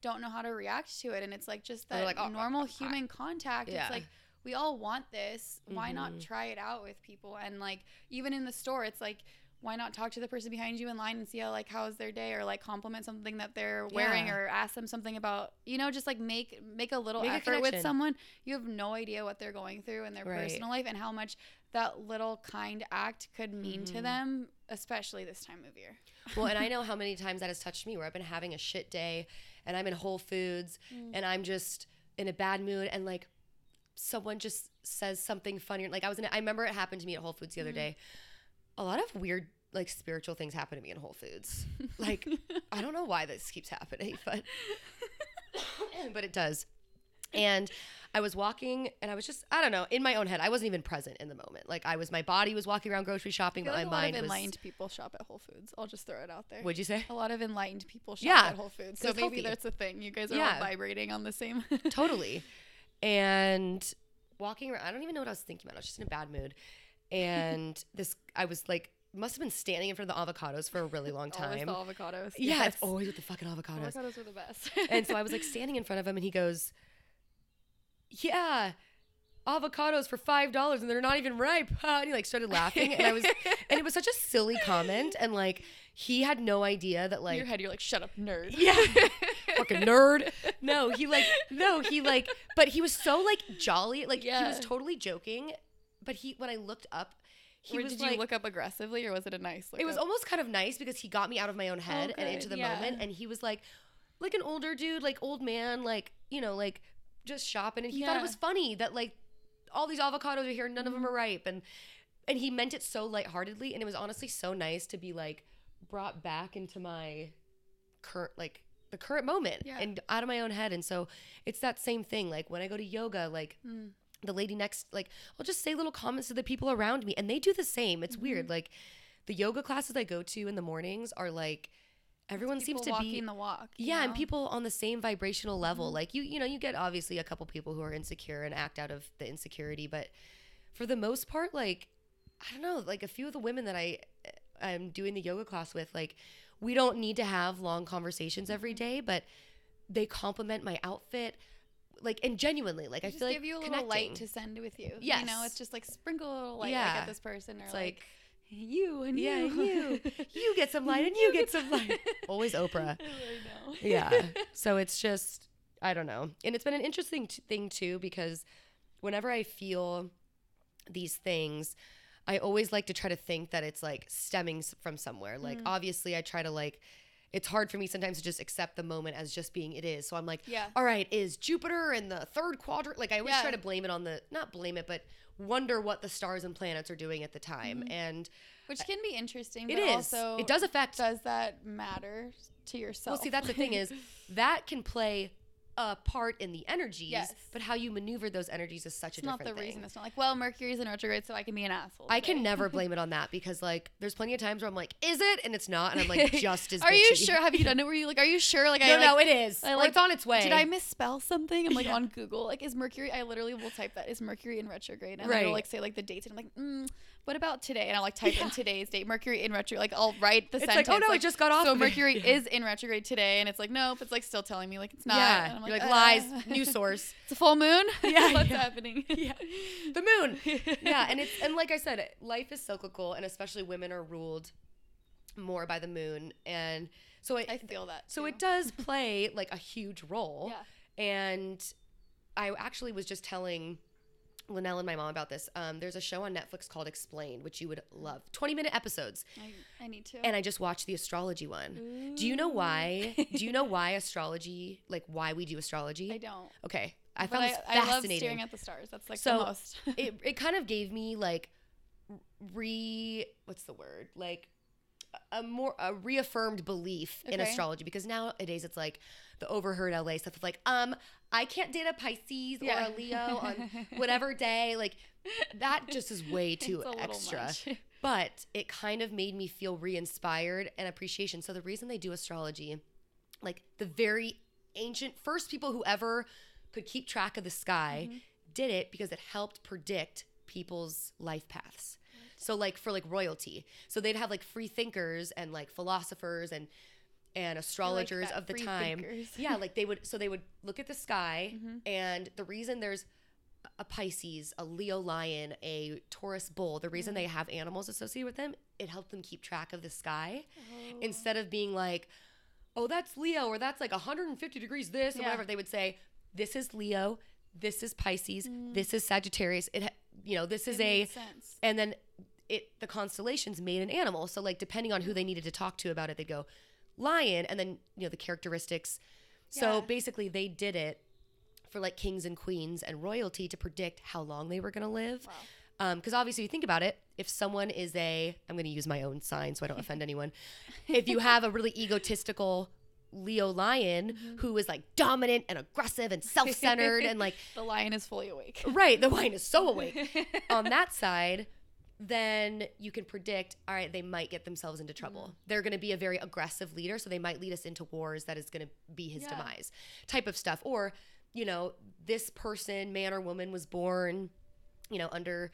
don't know how to react to it, and it's like just that like, "Oh, normal hi." human contact. Yeah. It's like we all want this. Why not Mhm. try it out with people? And like even in the store, it's like why not talk to the person behind you in line and see how like how's their day or like compliment something that they're wearing Yeah. or ask them something about you know just like make make a little Make a effort with someone you have no idea what they're going through in their Right. personal life and how much that little kind act could mean to Mhm. them especially this time of year well, and I know how many times that has touched me where I've been having a shit day and I'm in Whole Foods Mm. and I'm just in a bad mood and like someone just says something funny. Like I was in, I remember it happened to me at Whole Foods the other Mhm. day. A lot of weird, like spiritual things happen to me in Whole Foods. Like I don't know why this keeps happening, but but it does. And I was walking and I was just I don't know in my own head. I wasn't even present in the moment. Like I was my body was walking around grocery shopping, but like my a lot mind of was. enlightened people shop at Whole Foods. I'll just throw it out there. What'd you say? a lot of enlightened people shop Yeah, at Whole Foods. So maybe healthy. that's a thing. You guys are Yeah. all vibrating on the same. totally. And walking around, I don't even know what I was thinking about. I was just in a bad mood. And this, I was like, must have been standing in front of the avocados for a really long Always time. the avocados. Yeah, Yes. it's always with the fucking avocados. Avocados are the best. and so I was like standing in front of him, and he goes, "Yeah, avocados for five dollars, and they're not even ripe." And he like started laughing, and I was, and it was such a silly comment, and like he had no idea that in like your head, you're like, shut up, nerd. Yeah. fucking nerd. No, he like no, he like but he was so like jolly. Like he was totally joking. But he when I looked up, he Or was did like you look up aggressively, or was it a nice look? it was up? almost kind of nice because he got me out of my own head and into the yeah. moment and he was like like an older dude, like old man, like, you know, like just shopping and he thought it was funny that like all these avocados are here, none of them are ripe and and he meant it so lightheartedly and it was honestly so nice to be like brought back into my current like the current moment Yeah. and out of my own head and so it's that same thing like when i go to yoga like Mm. The lady next like i'll just say little comments to the people around me and they do the same it's Mm-hmm. weird like the yoga classes i go to in the mornings are like everyone seems to walking be the walk. yeah and people on the same vibrational level Mm-hmm. like you you know you get obviously a couple people who are insecure and act out of the insecurity but for the most part like i don't know like a few of the women that i i'm doing the yoga class with like we don't need to have long conversations every day, but they compliment my outfit. Like and genuinely, like I feel like give you a little light to send with you. You know, it's just like sprinkle a little light like, at this person or like, like, you and yeah, you. you, you get some light and you get some light. Always Oprah. I know. yeah. So it's just, I don't know. And it's been an interesting t- thing too because whenever I feel these things, I always like to try to think that it's like stemming from somewhere. Like, mm. obviously, I try to like, it's hard for me sometimes to just accept the moment as just being it is. So I'm like, Yeah. all right, is Jupiter in the third quadrant? Like, I always Yeah. try to blame it on the, not blame it, but wonder what the stars and planets are doing at the time. Mm-hmm. And Which can be interesting, it but is, also it does affect does that matter to yourself? Well, see, that's the thing is that can play a part in the energies, Yes. but how you maneuver those energies is such it's a different thing. not the thing. reason. It's not like, well, Mercury's in retrograde, so I can be an asshole. I can never blame it on that because like there's plenty of times where I'm like, is it? And it's not, and I'm like just as. Are you sure? Have you done it? Where you like? Are you sure? Like, No, I like, no, it is. I Or like- it's on its way. Did I misspell something? I'm like Yeah. on Google. Like, is Mercury? I literally will type that. Is Mercury in retrograde? And Right. I'll like say like the dates, and I'm like, mm, what about today? And I'll like type Yeah. in today's date. Mercury in retrograde. Like I'll write the It's sentence. like, oh no, it just got off. So. Mercury Yeah. is in retrograde today, and it's like nope. It's like still telling me like it's not. Yeah, And I'm you're like uh, lies. New source. It's a full moon. Yeah, what's yeah. happening? Yeah. The moon. yeah, and it's and like I said, life is cyclical, and especially women are ruled more by the moon, and so it I feel that. so it does play like a huge role. Yeah. And I actually was just telling Linnell and my mom about this. Um, there's a show on Netflix called Explained, which you would love. 20 minute episodes. I, I need to. And I just watched the astrology one. Do you know why? do you know why astrology, like why we do astrology? I don't. Okay. I But found I, this I love fascinating. staring at the stars. That's like So, the most. it, it kind of gave me like re what's the word like a more a reaffirmed belief in astrology because nowadays it's like the overheard LA stuff of like um I can't date a Pisces Yeah. or a Leo on whatever day like that just is way too It's a little extra. but it kind of made me feel re-inspired and appreciation. So the reason they do astrology like the very ancient first people who ever could keep track of the sky Mm-hmm. did it because it helped predict people's life paths so like for like royalty so they'd have like free thinkers and like philosophers and and astrologers that, of the time thinkers. yeah like they would so they would look at the sky Mm-hmm. and the reason there's a Pisces, a Leo lion, a Taurus bull, the Mm-hmm. reason they have animals associated with them, it helped them keep track of the sky Oh. instead of being like, oh, that's Leo or that's like 150 degrees this or Yeah. whatever. They would say, this is Leo, this is Pisces, this is Sagittarius. It, you know, this is Mm. It a, sense. and then it the constellations made an animal. So like depending on who they needed to talk to about it, they'd go lion, and then you know the characteristics. So Yeah. basically, they did it for like kings and queens and royalty to predict how long they were going to live. Wow. Because obviously, you think about it, if someone is a, I'm going to use my own sign so I don't offend anyone. If you have a really egotistical Leo lion Mm-hmm. who is like dominant and aggressive and self centered and like The lion is fully awake. Right, the lion is so awake. On that side, then you can predict, all right, they might get themselves into trouble. Mm. They're going to be a very aggressive leader, so they might lead us into wars that is going to be his Yeah. demise type of stuff. Or, you know, this person, man or woman, was born, you know, under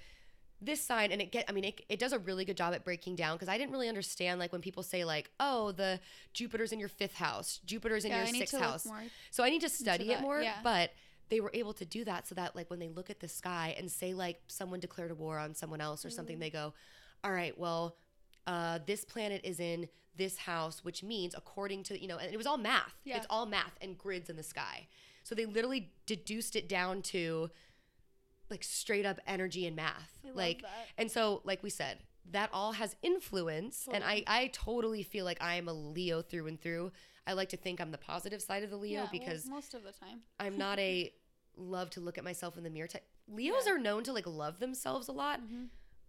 this sign and it get i mean it, it does a really good job at breaking down because i didn't really understand like when people say like oh the jupiter's in your fifth house jupiter's in Yeah, your sixth house more so I need to study it more, yeah. but they were able to do that so that like when they look at the sky and say like someone declared a war on someone else or something, Mm. they go, "All right, well, uh, this planet is in this house, which means according to you know, and it was all math. Yeah. It's all math and grids in the sky. So they literally deduced it down to like straight up energy and math. I like, and so like we said, that all has influence, and I I totally feel like I am a Leo through and through. I like to think I'm the positive side of the Leo Yeah, well, because most of the time. I'm not a love to look at myself in the mirror type. Leos are known to like love themselves a lot.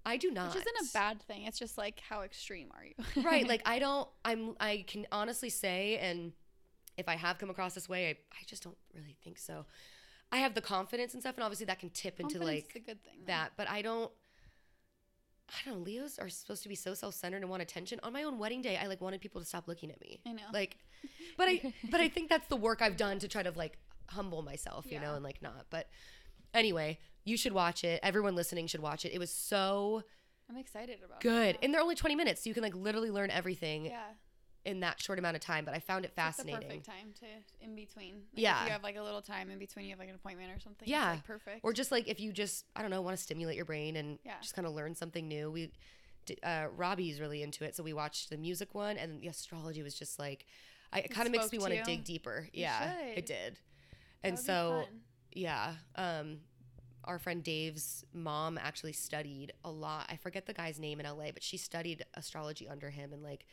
I do not. Mm-hmm. Which isn't a bad thing. It's just like how extreme are you? right. Like I don't. I'm. I can honestly say, and if I have come across this way, I, I just don't really think so. I have the confidence and stuff, and obviously that can tip into Confidence like a good thing. that. But I don't. I don't know. Leos are supposed to be so self-centered and want attention. On my own wedding day, I like wanted people to stop looking at me. I know. Like, but I but I think that's the work I've done to try to like humble myself, you know, and like not. But anyway, you should watch it. Everyone listening should watch it. It was so I'm excited about it. good, and they're only twenty minutes, so you can like literally learn everything. Yeah. in that short amount of time, but I found it fascinating. perfect time to in between. Like Yeah. If you have like a little time in between, you have like an appointment or something. Yeah. like, perfect. Or just like if you just I don't know want to stimulate your brain and Yeah. just kind of learn something new. We uh, Robbie's really into it, so we watched the music one, and the astrology was just like, I, it kind of makes me want to dig deeper. Yeah, it did. And so yeah, um, our friend Dave's mom actually studied a lot. I forget the guy's name in LA, but she studied astrology under him, and like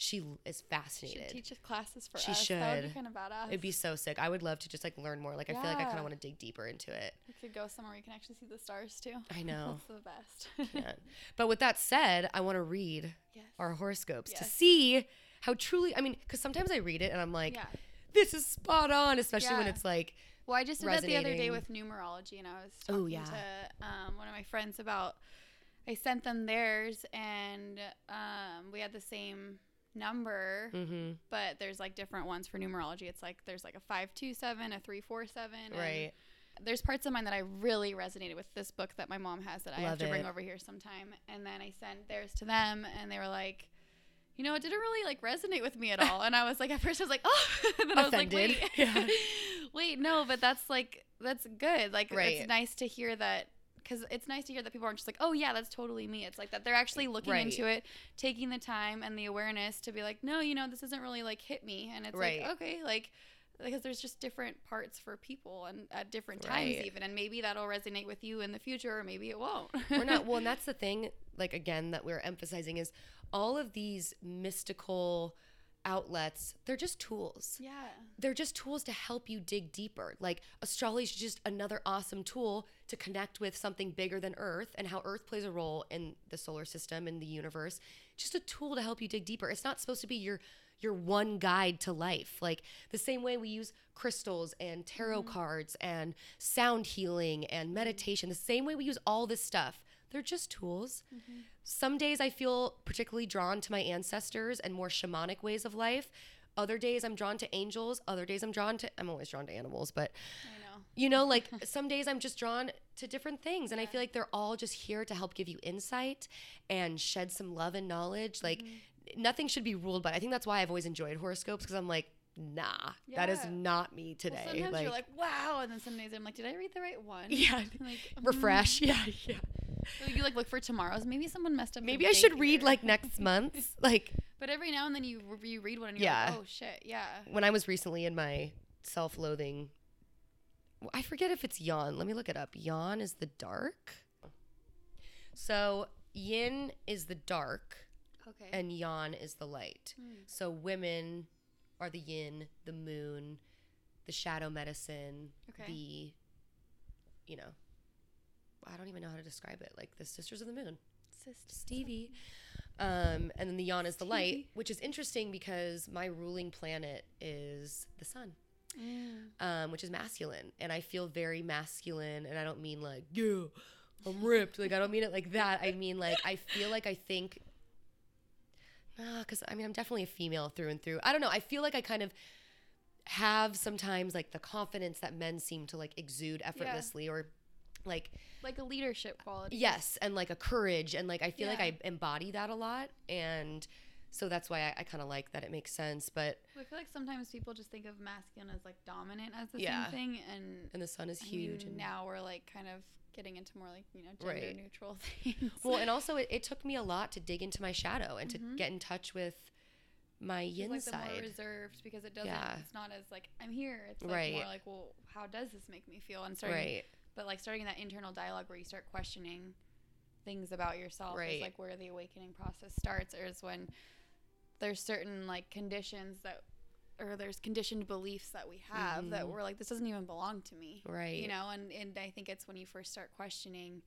she is should fascinated. teach classes for She us. That would be should. kind of badass. It'd be so sick. I would love to just like learn more. Like I feel like I kind of want to dig deeper into it. we could go somewhere where you can actually see the stars too. I know. That's the best. Yeah. But with that said, I want to read yes. our horoscopes to see how truly. I mean, because sometimes I read it and I'm like, yeah. This is spot on, especially when it's like, Well, I just did that the other day with numerology, and I was Oh, talking yeah. to um, one of my friends about. I sent them theirs, and um, we had the same number, mm-hmm, but there's like different ones for numerology. It's like there's like a five two seven, a three four seven, right, There's parts of mine that I really resonated with this book that my mom has that I have Love to bring over here sometime, and then I sent theirs to them, and they were like. You know, it didn't really like resonate with me at all, and I was like, at first I was like, oh, and then I was like, wait, Yeah. wait, no, but that's like that's good. Like Right. it's nice to hear that because it's nice to hear that people aren't just like, oh yeah, that's totally me. It's like that they're actually looking Right. into it, taking the time and the awareness to be like, no, you know, this isn't really like hit me, and it's Right. like okay, like because there's just different parts for people and at different times Right. even and maybe that'll resonate with you in the future or maybe it won't we're not. Well, and that's the thing. Like again, that we're emphasizing is all of these mystical outlets. They're just tools. yeah they're just tools to help you dig deeper. Like astrology is just another awesome tool to connect with something bigger than Earth and how Earth plays a role in the solar system and the universe. Just a tool to help you dig deeper. It's not supposed to be your your one guide to life. Like the same way we use crystals and tarot mm. cards and sound healing and meditation, the same way we use all this stuff. They're just tools. Mm-hmm. Some days I feel particularly drawn to my ancestors and more shamanic ways of life. Other days I'm drawn to angels. Other days I'm drawn to, I'm always drawn to animals, but know you know, like some days I'm just drawn to different things. And I feel like they're all just here to help give you insight and shed some love and knowledge. Like mm-hmm. nothing should be ruled by. I think that's why I've always enjoyed horoscopes because I'm like, nah, that is not me Well, today. sometimes you're like wow and then some days i'm like did i read the right one yeah, like refresh. Mm-hmm. Yeah, yeah. Mm. you like look for tomorrow's maybe someone messed up Maybe I should read like next month. like But every now and then you you read one and you're Yeah. like, oh shit, yeah. when I was recently in my self-loathing I forget if it's yawn. Let me look it up. Yawn is the dark. So yin is the dark Okay. and yan is the light. Hmm. So women are the yin, the moon, the shadow medicine, Okay. the you know, I don't even know how to describe it. Like the sisters of the moon. Stevie. Um, and then the yawn is the light, which is interesting because my ruling planet is the sun, Mm. um, which is masculine. And I feel very masculine. And I don't mean like, yeah, I'm ripped. Like, I don't mean it like that. I mean, like, I feel like I think, because I mean, I'm definitely a female through and through. I don't know. I feel like I kind of have sometimes like the confidence that men seem to like exude effortlessly or like Like a leadership quality. yes and like a courage and like i feel like i embody that a lot and so that's why i, I kind of like that it makes sense but I feel like sometimes people just think of masculine as like dominant as the Yeah. same thing, and and the sun is I huge mean, and now we're like kind of getting into more like you know gender Right. neutral things. well and also it, it took me a lot to dig into my shadow and to Mhm. get in touch with my yin like the more side reserved because it doesn't. Yeah. It's not as like I'm here. It's like Right. more like well, how does this make me feel? And starting, right but like starting that internal dialogue where you start questioning things about yourself Right. is like where the awakening process starts, or is when there's certain like conditions that. Or there's conditioned beliefs that we have that Mhm. we're like, this doesn't even belong to me. right you know and, and i think it's when you first start questioning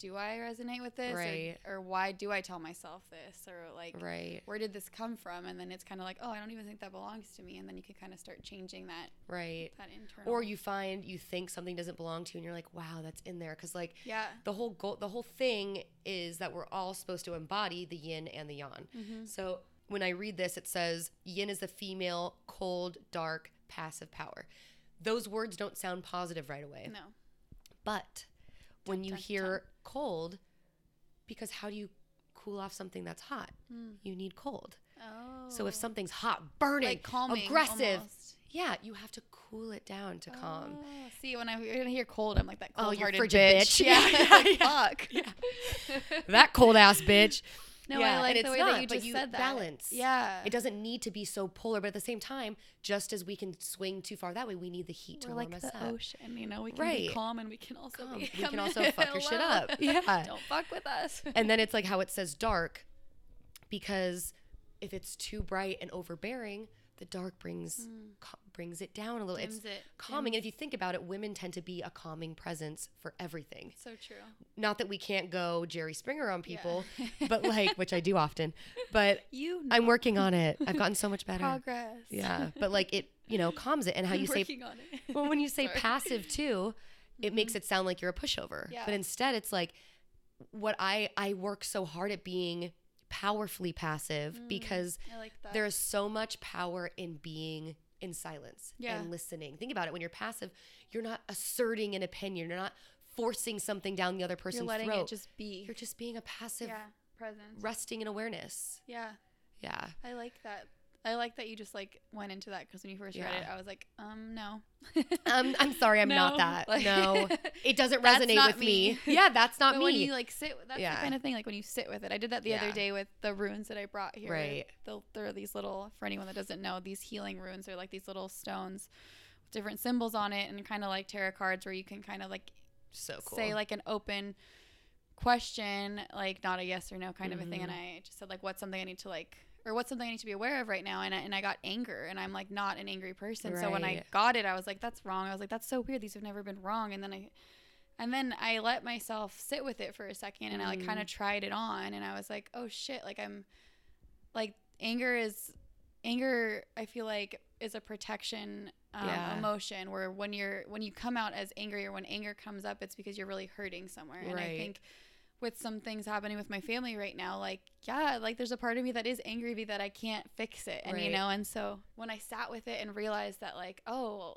do i resonate with this Right. or, or why do i tell myself this or like right where did this come from and then it's kind of like oh i don't even think that belongs to me and then you can kind of start changing that right that internal or you find you think something doesn't belong to you and you're like wow that's in there because like yeah the whole goal the whole thing is that we're all supposed to embody the yin and the yang mm-hmm. So when I read this, it says yin is the female, cold, dark, passive power. Those words don't sound positive right away. no But when you hear cold, because how do you cool off something that's hot? Mm. You need cold. Oh. So if something's hot, burning, like calming, aggressive, almost. yeah, you have to cool it down to calm. Oh, see, when I hear cold, I'm like that Oh, you're cold-hearted frigid bitch. bitch. Yeah, Yeah, like, yeah, fuck. That cold ass bitch. No, Yeah, I like it's the way not, that you just you said that. balance. Yeah, It doesn't need to be so polar, but at the same time, just as we can swing too far that way, we need the heat to we're warm like us the up. ocean. You know, we can Right. be calm and we can also Calm. We can also fuck your shit up. Yeah. Don't fuck with us. and then it's like how it says dark, because if it's too bright and overbearing, the dark brings mm. ca- brings it down a little. Dims it's it. calming. And if you think about it, women tend to be a calming presence for everything. So true. Not that we can't go Jerry Springer on Yeah. people, but like, which I do often. But You know I'm working on it. I've gotten so much better. progress. Yeah, but like it, you know, calms it. And how you say, well, when you say Sorry. Mm-hmm. passive too, it makes it sound like you're a pushover. Yeah. But instead, it's like what I I work so hard at being powerfully passive Mm. because like there is so much power in being in silence Yeah. and listening. Think about it. When you're passive, you're not asserting an opinion. You're not forcing something down the other You're person's letting throat. it just be. you're just being a passive, yeah, presence. resting in awareness. Yeah, Yeah. I like that. I like that you just like went into that because when you first read it, I was like, um, no. Um, I'm sorry, I'm not that. like- no, it doesn't resonate with me. me. Yeah, that's not but me. when you like sit, that's Yeah. the kind of thing. Like when you sit with it, I did that the Yeah. other day with the runes that I brought here. Right. The, there are these little, for anyone that doesn't know, these healing runes are like these little stones with different symbols on it, and kind of like tarot cards where you can kind of like so cool. say like an open question, like not a yes or no kind of a thing. And Mm-hmm. I just said like, what's something I need to like, or what's something I need to be aware of right now? And I, and I got anger, and I'm like not an angry person. So when I got it, I was like, that's wrong. I was like, that's so weird. These have never been wrong. And then I, and then I let myself sit with it for a second, and I like Mm. kind of tried it on, and I was like, oh shit, like I'm, like anger is, anger. I feel like is a protection um, Yeah. emotion where when you're when you come out as angry or when anger comes up it's because you're really hurting somewhere and i think with some things happening with my family right now like yeah like there's a part of me that is angry that i can't fix it and you know and so when i sat with it and realized that like oh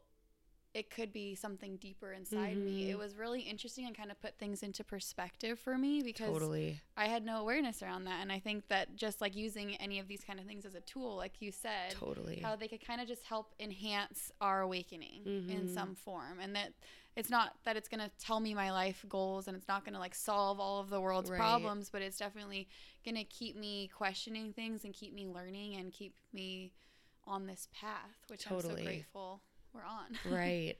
it could be something deeper inside me Mhm. it was really interesting and kind of put things into perspective for me because totally. i had no awareness around that and i think that just like using any of these kind of things as a tool like you said Totally. how they could kind of just help enhance our awakening in Mhm. some form and that it's not that it's going to tell me my life goals and it's not going to like solve all of the world's Right. problems but it's definitely going to keep me questioning things and keep me learning and keep me on this path which i'm so grateful we're on right.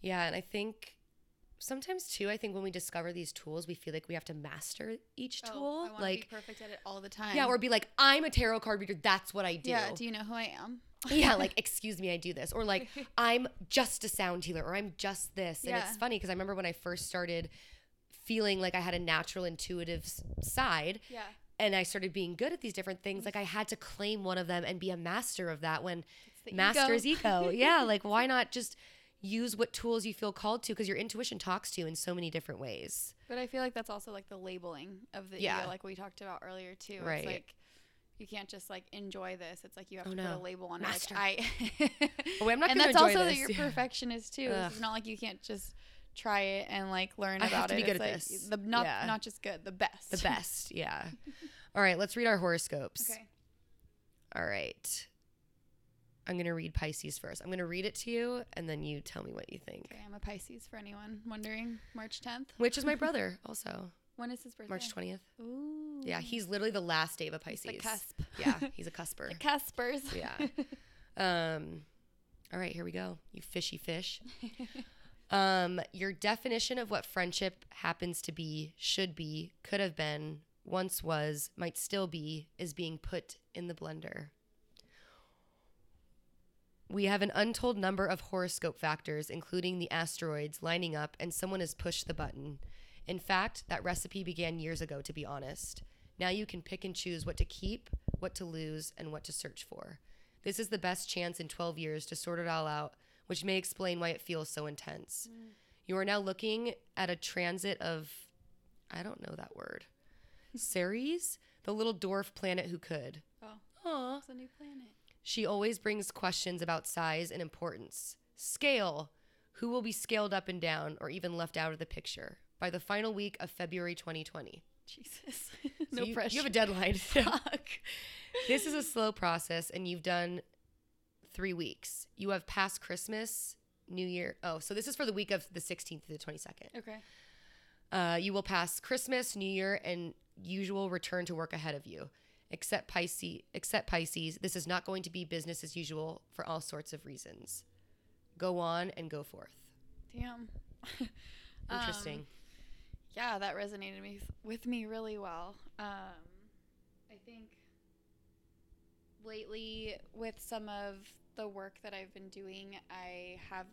Yeah, and I think sometimes too, I think when we discover these tools, we feel like we have to master each Oh, tool. Wanna like be perfect at it all the time yeah, or be like, I'm a tarot card reader, that's what I do. yeah do you know who i am yeah, like excuse me, I do this. Or like I'm just a sound healer or I'm just this. And Yeah. it's funny because I remember when I first started feeling like I had a natural intuitive side yeah and I started being good at these different things, like I had to claim one of them and be a master of that when the master is ego. yeah, like why not just use what tools you feel called to because your intuition talks to you in so many different ways. But I feel like that's also like the labeling of the Yeah. ego, like we talked about earlier too. Right. It's like you can't just like enjoy this. It's like you have Oh, to no. put a label on Master. it. Like I Oh, I'm not and that's also this. that you're Yeah. perfectionist too. Ugh. It's not like you can't just try it and like learn I about to it. be good it's at like this. the not Yeah. not just good, the best. The best, yeah. All right, let's read our horoscopes. okay. All right. I'm going to read Pisces first. I'm going to read it to you and then you tell me what you think. Okay, I'm a Pisces for anyone wondering. March 10th. Which is my brother also. When is his birthday? March 20th. Ooh. Yeah, he's literally the last day of a Pisces. the cusp. Yeah, he's a cusper. the cuspers. Yeah. Um all right, here we go. You fishy fish. Um your definition of what friendship happens to be, should be, could have been, once was, might still be is being put in the blender. We have an untold number of horoscope factors, including the asteroids lining up, and someone has pushed the button. In fact, that recipe began years ago, to be honest. Now you can pick and choose what to keep, what to lose, and what to search for. This is the best chance in 12 years to sort it all out, which may explain why it feels so intense. Mm. You are now looking at a transit of, I don't know that word, Ceres, the little dwarf planet who could. Oh, Aw. it's a new planet. She always brings questions about size and importance. Scale. Who will be scaled up and down or even left out of the picture by the final week of February 2020? Jesus. So no you, pressure. You have a deadline. Fuck. this is a slow process, and you've done three weeks. You have past Christmas, New Year. Oh, so this is for the week of the 16th to the 22nd. Okay. Uh, you will pass Christmas, New Year, and usual return to work ahead of you. Except Pisces, except Pisces, this is not going to be business as usual for all sorts of reasons. Go on and go forth. Damn. Interesting. Um, yeah, that resonated me with me really well. Um, I think lately with some of the work that I've been doing, I have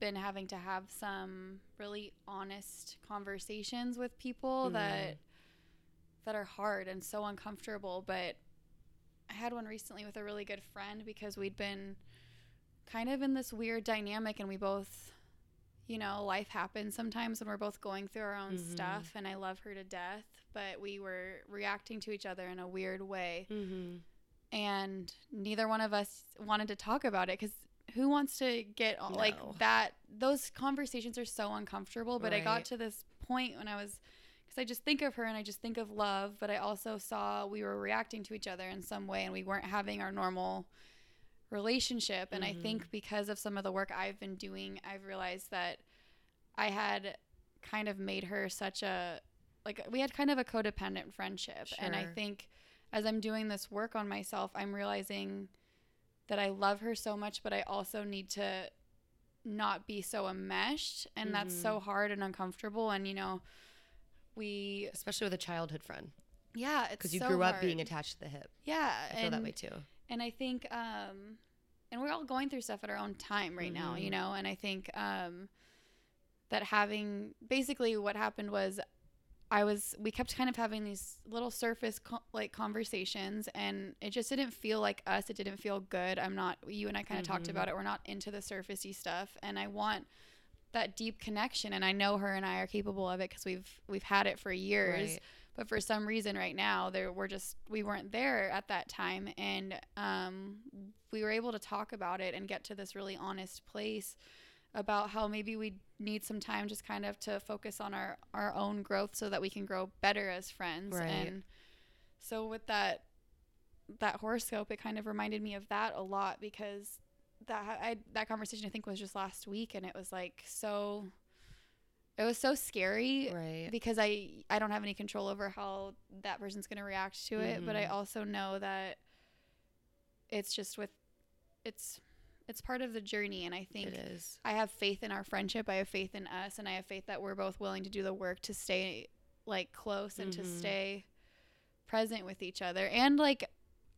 been having to have some really honest conversations with people Mhm. that that are hard and so uncomfortable, but I had one recently with a really good friend because we'd been kind of in this weird dynamic and we both you know, life happens sometimes when we're both going through our own Mhm. stuff and I love her to death, but we were reacting to each other in a weird way Mm-hmm. and neither one of us wanted to talk about it cuz who wants to get No. like that those conversations are so uncomfortable, but I got to this point when I was cuz I just think of her and I just think of love, but I also saw we were reacting to each other in some way and we weren't having our normal relationship. And I Mhm. think because of some of the work I've been doing, I've realized that I had kind of made her such a like we had kind of a codependent friendship. And I think as I'm doing this work on myself, I'm realizing that I love her so much but I also need to not be so enmeshed. And that's Mm-hmm. so hard and uncomfortable. And you know we Especially with a childhood friend, yeah it's because you so grew up being attached to the hip. yeah I feel that way too. and I think, um, and we're all going through stuff at our own time right now, you Mhm. know. And I think um, that having basically what happened was, I was we kept kind of having these little surface co- like conversations, and it just didn't feel like us. It didn't feel good. I'm not. You and I kind of talked Mhm. about it. We're not into the surfacey stuff, and I want that deep connection. And I know her and I are capable of it because we've we've had it for years Right. but for some reason right now there we're just we weren't there at that time and um, we were able to talk about it and get to this really honest place about how maybe we need some time just kind of to focus on our our own growth so that we can grow better as friends Right. and so with that that horoscope it kind of reminded me of that a lot because that I that conversation I think was just last week and it was like so it was so scary Right. because I I don't have any control over how that person's going to react to it, but I Mhm. also know that it's just with it's it's part of the journey and I think. I have faith in our friendship. I have faith in us and I have faith that we're both willing to do the work to stay like close and to Mhm. stay present with each other. And like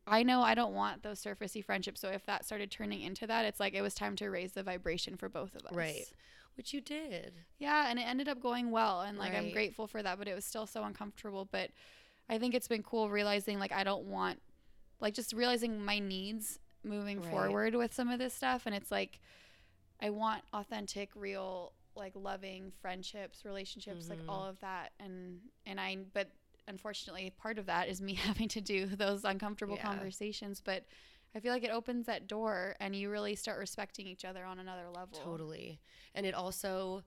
I know I don't want those surfacey friendships, so if that started turning into that, it's like it was time to raise the vibration for both of us. Right. Which you did. Yeah, and it ended up going well and like I'm grateful for that, but it was still so uncomfortable, but I think it's been cool realizing like I don't want like just realizing my needs moving Right. forward with some of this stuff and it's like I want authentic, real like loving friendships, relationships, Mhm. like all of that and and I but unfortunately part of that is me having to do those uncomfortable Yeah. conversations, but I feel like it opens that door and you really start respecting each other on another level. Totally. And it also,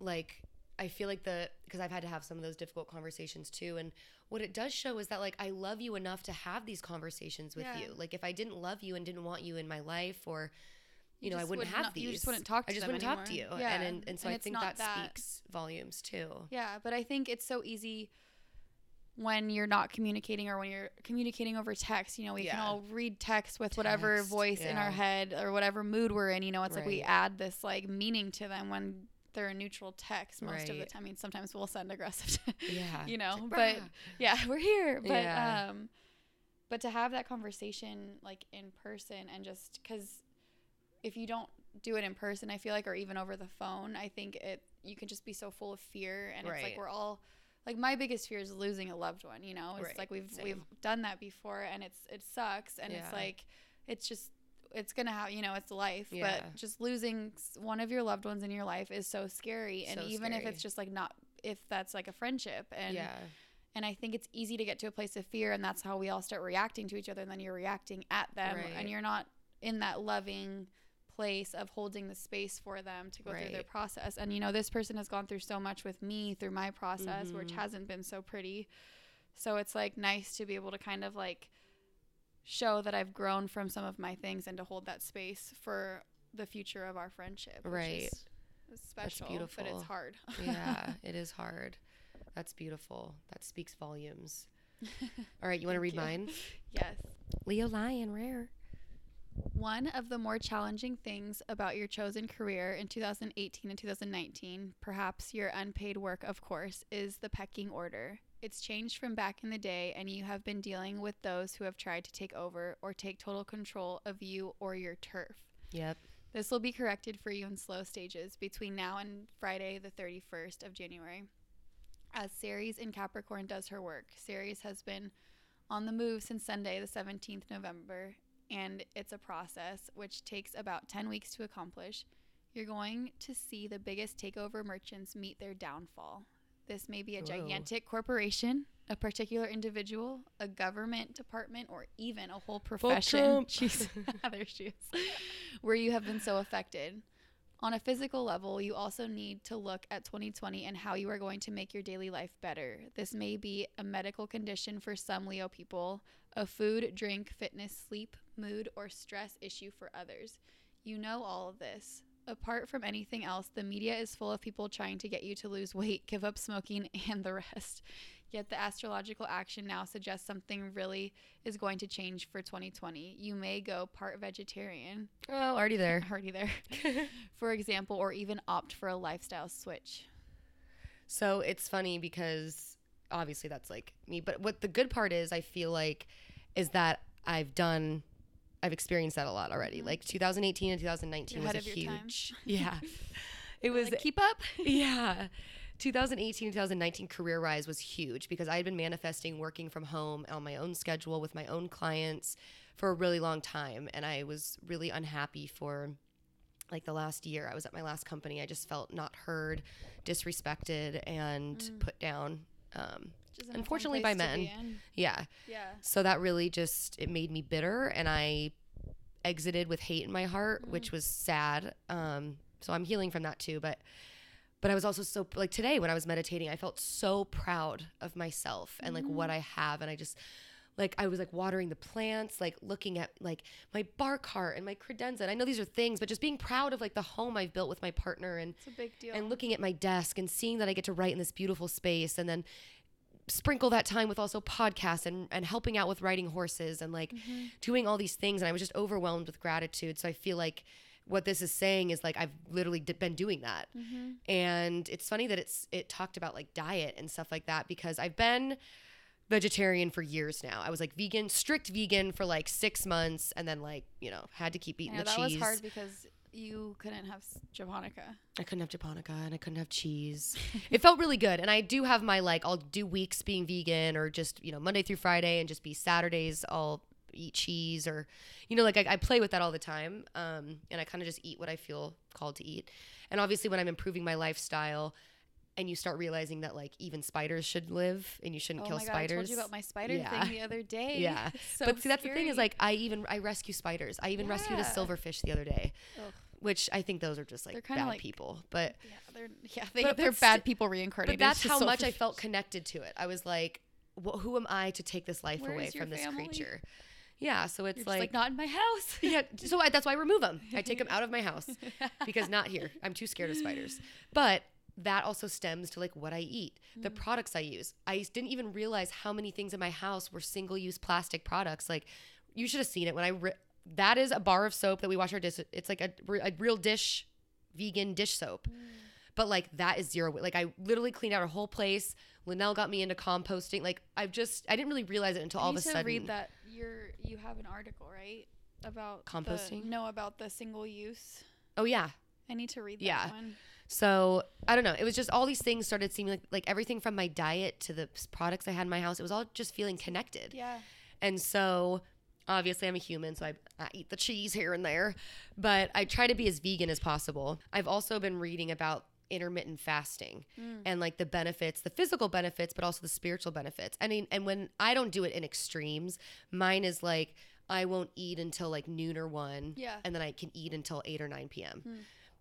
like, I feel like the, because I've had to have some of those difficult conversations too. And what it does show is that, like, I love you enough to have these conversations with Yeah. you. Like, if I didn't love you and didn't want you in my life or, you, You know, I wouldn't would have not- these. you just wouldn't talk to I just wouldn't talk to you. Yeah. And, and, and so And I think that, that- speaks volumes too. Yeah, but I think it's so easy when you're not communicating or when you're communicating over text. You know, we can all read text with whatever Text, voice in our head or whatever mood we're in. You know, it's like we add this like meaning to them when they're a neutral text most of the time. I mean, sometimes we'll send aggressive, Yeah. you know, like, but yeah, we're here. But Yeah. um, but to have that conversation like in person and just because if you don't do it in person, I feel like, or even over the phone, I think it you can just be so full of fear, and it's like we're all like my biggest fear is losing a loved one. You know, it's Right, like we've same. we've done that before, and it's it sucks, and Yeah. it's like it's just it's gonna have you know it's life Yeah. but just losing one of your loved ones in your life is so scary and So even if it's just like not if that's like a friendship and yeah. and I think it's easy to get to a place of fear, and that's how we all start reacting to each other. And then you're reacting at them, Right. and you're not in that loving place of holding the space for them to go through their process. And you know, this person has gone through so much with me through my process, which Mhm. hasn't been so pretty. So it's like nice to be able to kind of like show that I've grown from some of my things and to hold that space for the future of our friendship. Right. is special, but beautiful. it's hard. yeah, it is hard. That's beautiful. That speaks volumes. All right, you want to read you. mine? yes. Leo Lion, rare. One of the more challenging things about your chosen career in 2018 and 2019, perhaps your unpaid work, of course, is the pecking order. It's changed from back in the day, and you have been dealing with those who have tried to take over or take total control of you or your turf. Yep. This will be corrected for you in slow stages between now and Friday, the 31st of January. As Ceres in Capricorn does her work, Ceres has been on the move since Sunday, the 17th November, and it's a process which takes about 10 weeks to accomplish. You're going to see the biggest takeover merchants meet their downfall. This may be a Whoa. gigantic corporation, a particular individual, a government department, or even a whole profession. Jeez, there she is. Where you have been so affected. On a physical level, you also need to look at 2020 and how you are going to make your daily life better. This may be a medical condition for some Leo people, a food, drink, fitness, sleep, mood, or stress issue for others. You know all of this. Apart from anything else, the media is full of people trying to get you to lose weight, give up smoking, and the rest. Yet the astrological action now suggests something really is going to change for 2020. You may go part vegetarian, Oh, already there. already there, for example, or even opt for a lifestyle switch. So it's funny because obviously that's like me, but what the good part is, I feel like, is that I've done, I've experienced that a lot already. Mhm. Like 2018 and 2019 You're was a your time. huge, yeah. It was Like, keep up. yeah. 2018 2019 career rise was huge because I had been manifesting working from home on my own schedule with my own clients for a really long time and I was really unhappy for like the last year. I was at my last company. I just felt not heard, disrespected and Mm. put down. Um, Which isn't a fun Unfortunately by place to be men. yeah. Yeah. So that really just it made me bitter and I exited with hate in my heart, Mm. which was sad. Um so I'm healing from that too, but but I was also so like today when I was meditating, I felt so proud of myself and like what Mm. I have and I just like I was like watering the plants, like looking at like my bar cart and my credenza. And I know these are things, but just being proud of like the home I've built with my partner and It's a big deal. and looking at my desk and seeing that I get to write in this beautiful space and then sprinkle that time with also podcasts and, and helping out with riding horses and like Mhm. doing all these things and I was just overwhelmed with gratitude so I feel like what this is saying is like I've literally d- been doing that Mhm. and it's funny that it's it talked about like diet and stuff like that because I've been vegetarian for years now. I was like vegan, strict vegan for like 6 months and then like, you know, had to keep eating Yeah, the that cheese. was hard because you couldn't have japonica. I couldn't have japonica and I couldn't have cheese. it felt really good. And I do have my like I'll do weeks being vegan or just, you know, Monday through Friday and just be Saturdays I'll eat cheese or you know, like I, I play with that all the time. Um and I kind of just eat what I feel called to eat. And obviously when I'm improving my lifestyle and you start realizing that like even spiders should live and you shouldn't oh kill my spiders. god, I told you about my spider Yeah. thing the other day. Yeah. So but see that's the thing is like I even I rescue spiders. I even rescued a silverfish the other day. Ugh. Which I think those are just like bad like- people. But yeah, they're yeah, they, But- they're but bad sti- people reincarnated. But that's how so much I felt connected to it. I was like, wh- who am I to take this life Where away from this family? creature? Yeah, so it's like, like, not in my house. yeah, so I, that's why I remove them. I take them out of my house because not here. I'm too scared of spiders. But that also stems to like what I eat, the Mm. products I use. I didn't even realize how many things in my house were single-use plastic products. Like, you should have seen it when I. Ri- that is a bar of soap that we wash our dish. It's like a, a real dish, vegan dish soap. But like that is zero. Like I literally cleaned out our whole place. Linnell got me into composting. Like I've just I didn't really realize it until I all of a to sudden. read that. You're you have an article right about the- Composting? no, about the single use. Oh yeah. I need to read that Yeah. one. So I don't know. It was just all these things started seeming like like everything from my diet to the products I had in my house. It was all just feeling connected. Yeah. And so obviously I'm a human, so I, I eat the cheese here and there, but I try to be as vegan as possible. I've also been reading about intermittent fasting Mm. and like the benefits, the physical benefits, but also the spiritual benefits. I mean, and when I don't do it in extremes, mine is like I won't eat until like noon or one. Yeah. And then I can eat until 8 or 9 p.m. Hmm.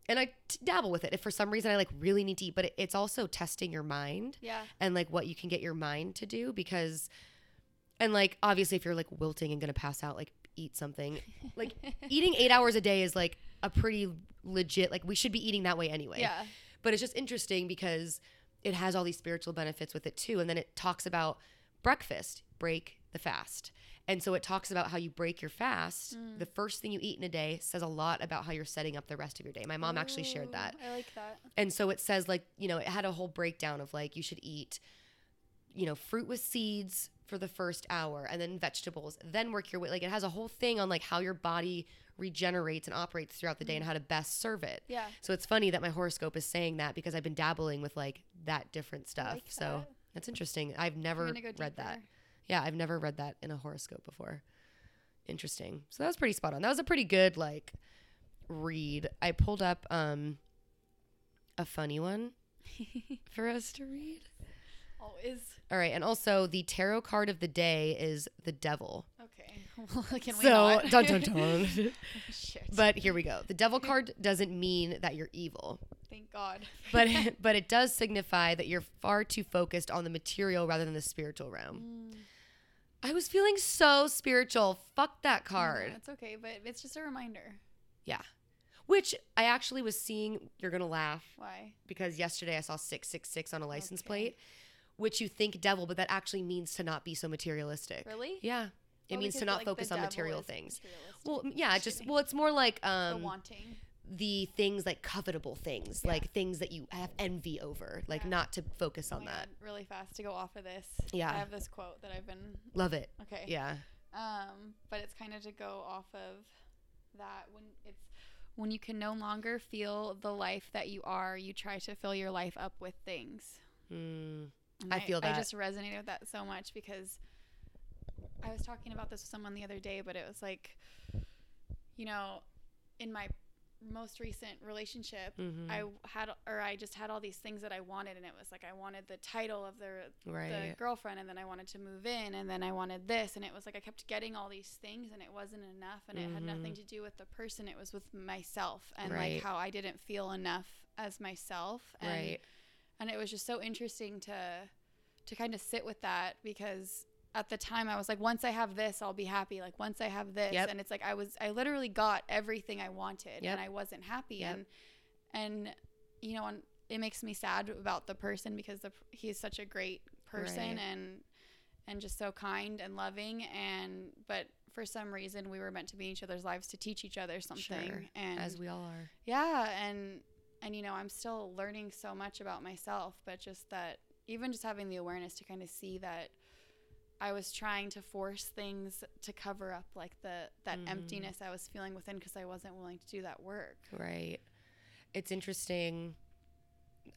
And I t- dabble with it if for some reason I like really need to eat, but it, it's also testing your mind Yeah. and like what you can get your mind to do because, and like obviously if you're like wilting and gonna pass out, like eat something. Like eating eight hours a day is like a pretty legit, like we should be eating that way anyway. Yeah. But it's just interesting because it has all these spiritual benefits with it too. And then it talks about breakfast, break the fast. And so it talks about how you break your fast. Mm. The first thing you eat in a day says a lot about how you're setting up the rest of your day. My mom actually shared that. I like that. And so it says like, you know, it had a whole breakdown of like you should eat, you know, fruit with seeds for the first hour and then vegetables, then work your way. Like it has a whole thing on like how your body regenerates and operates throughout the day and how to best serve it. Yeah. So it's funny that my horoscope is saying that because I've been dabbling with like that different stuff. like so that. that's interesting. I've never go read that. Yeah, I've never read that in a horoscope before. Interesting. So that was pretty spot on. That was a pretty good like read. I pulled up um a funny one for us to read. Always. All right, and also the tarot card of the day is the devil. Okay. Well, can we so not? dun dun dun. Shit. but here we go. The devil card doesn't mean that you're evil. Thank God. but but it does signify that you're far too focused on the material rather than the spiritual realm. Mm, I was feeling so spiritual. Fuck that card. It's okay, but it's just a reminder. Yeah. Which I actually was seeing, you're going to laugh Why? because yesterday I saw 666 on a license Okay. plate, which you think devil, but that actually means to not be so materialistic. Really? Yeah. It Well, means to not like, focus on material things. Well, yeah, just well, it's more like the um wanting. the things like covetable things, Yeah. like things that you have envy over, like Yeah. not to focus Oh on my that. Really fast to go off of this. Yeah. I have this quote that I've been Love it. okay. Yeah. Um, but it's kind of to go off of that when it's when you can no longer feel the life that you are, you try to fill your life up with things. Mm. And I feel that. I just resonated with that so much because I was talking about this with someone the other day, but it was like, you know, in my most recent relationship, Mhm. I had or I just had all these things that I wanted, and it was like I wanted the title of the the girlfriend, and then I wanted to move in, and then I wanted this, and it was like I kept getting all these things, and it wasn't enough, and it had nothing Mhm. to do with the person; it was with myself, and Right. like how I didn't feel enough as myself, and Right. And it was just so interesting to to kind of sit with that because at the time I was like once I have this I'll be happy like once I have this Yep. and it's like I was I literally got everything I wanted Yep. and I wasn't happy Yep. and and you know and it makes me sad about the person because the he's such a great person Right. and and just so kind and loving and but for some reason we were meant to be in each other's lives to teach each other something Sure. and As we all are. yeah and and you know i'm still learning so much about myself but just that even just having the awareness to kind of see that i was trying to force things to cover up like the that Mhm. emptiness i was feeling within because i wasn't willing to do that work Right. It's interesting.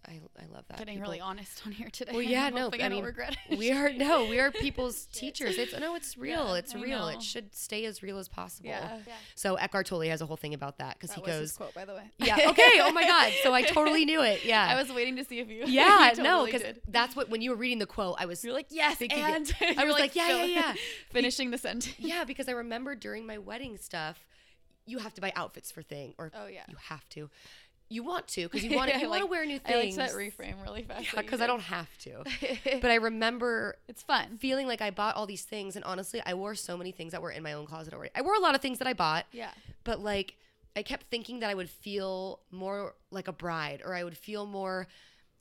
I, I love that. getting People- really honest on here today Well, yeah, I'm no, I I mean, regret we are no, we are people's teachers. It's no, it's real. Yeah, it's I real. know. It should stay as real as possible. yeah, So Eckhart Tolle has a whole thing about that because he was his goes, quote by the way yeah, okay, oh my god. So I totally knew it. Yeah, i was waiting to see if you yeah, you no, because that's what when you were reading the quote, I was you're like yes thinking and I was like, yeah, yeah, yeah. finishing the sentence yeah because I remember during my wedding stuff, you have to buy outfits for thing or oh yeah you have to, you want to because you want I you want to like- wear new things. i like that reframe really fast Yeah, because I don't have to. But I remember it's fun feeling like I bought all these things, and honestly, I wore so many things that were in my own closet already. I wore a lot of things that I bought, yeah but like I kept thinking that I would feel more like a bride, or I would feel more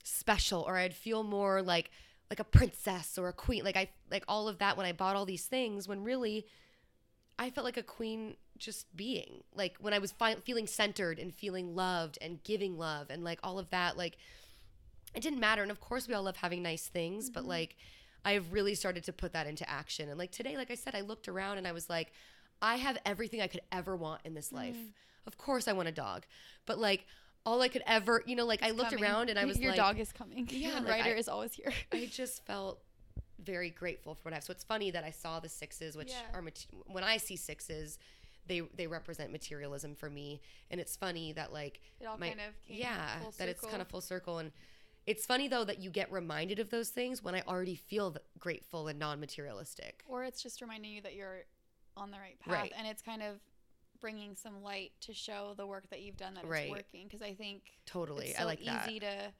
special, or I'd feel more like like a princess or a queen. Like I like all of that when I bought all these things, when really I felt like a queen just being like when I was fi- feeling centered and feeling loved and giving love and like all of that like it didn't matter and of course we all love having nice things but Mhm. like I've really started to put that into action and like today like I said I looked around and I was like I have everything I could ever want in this life Mm. of course I want a dog but like all I could ever you know like I looked coming. around and I was your like "Your dog is coming. Yeah, like, Ryder I- is always here. I just felt very grateful for what I have. So it's funny that I saw the sixes, which Yeah. are mat- when I see sixes, they they represent materialism for me, and it's funny that like It all my- kind of came yeah that it's kind of full circle and. It's funny though that you get reminded of those things when I already feel grateful and non-materialistic. or it's just reminding you that you're on the right path. Right. And it's kind of bringing some light to show the work that you've done that Right. it's working. Because I think Totally. it's I so like that. to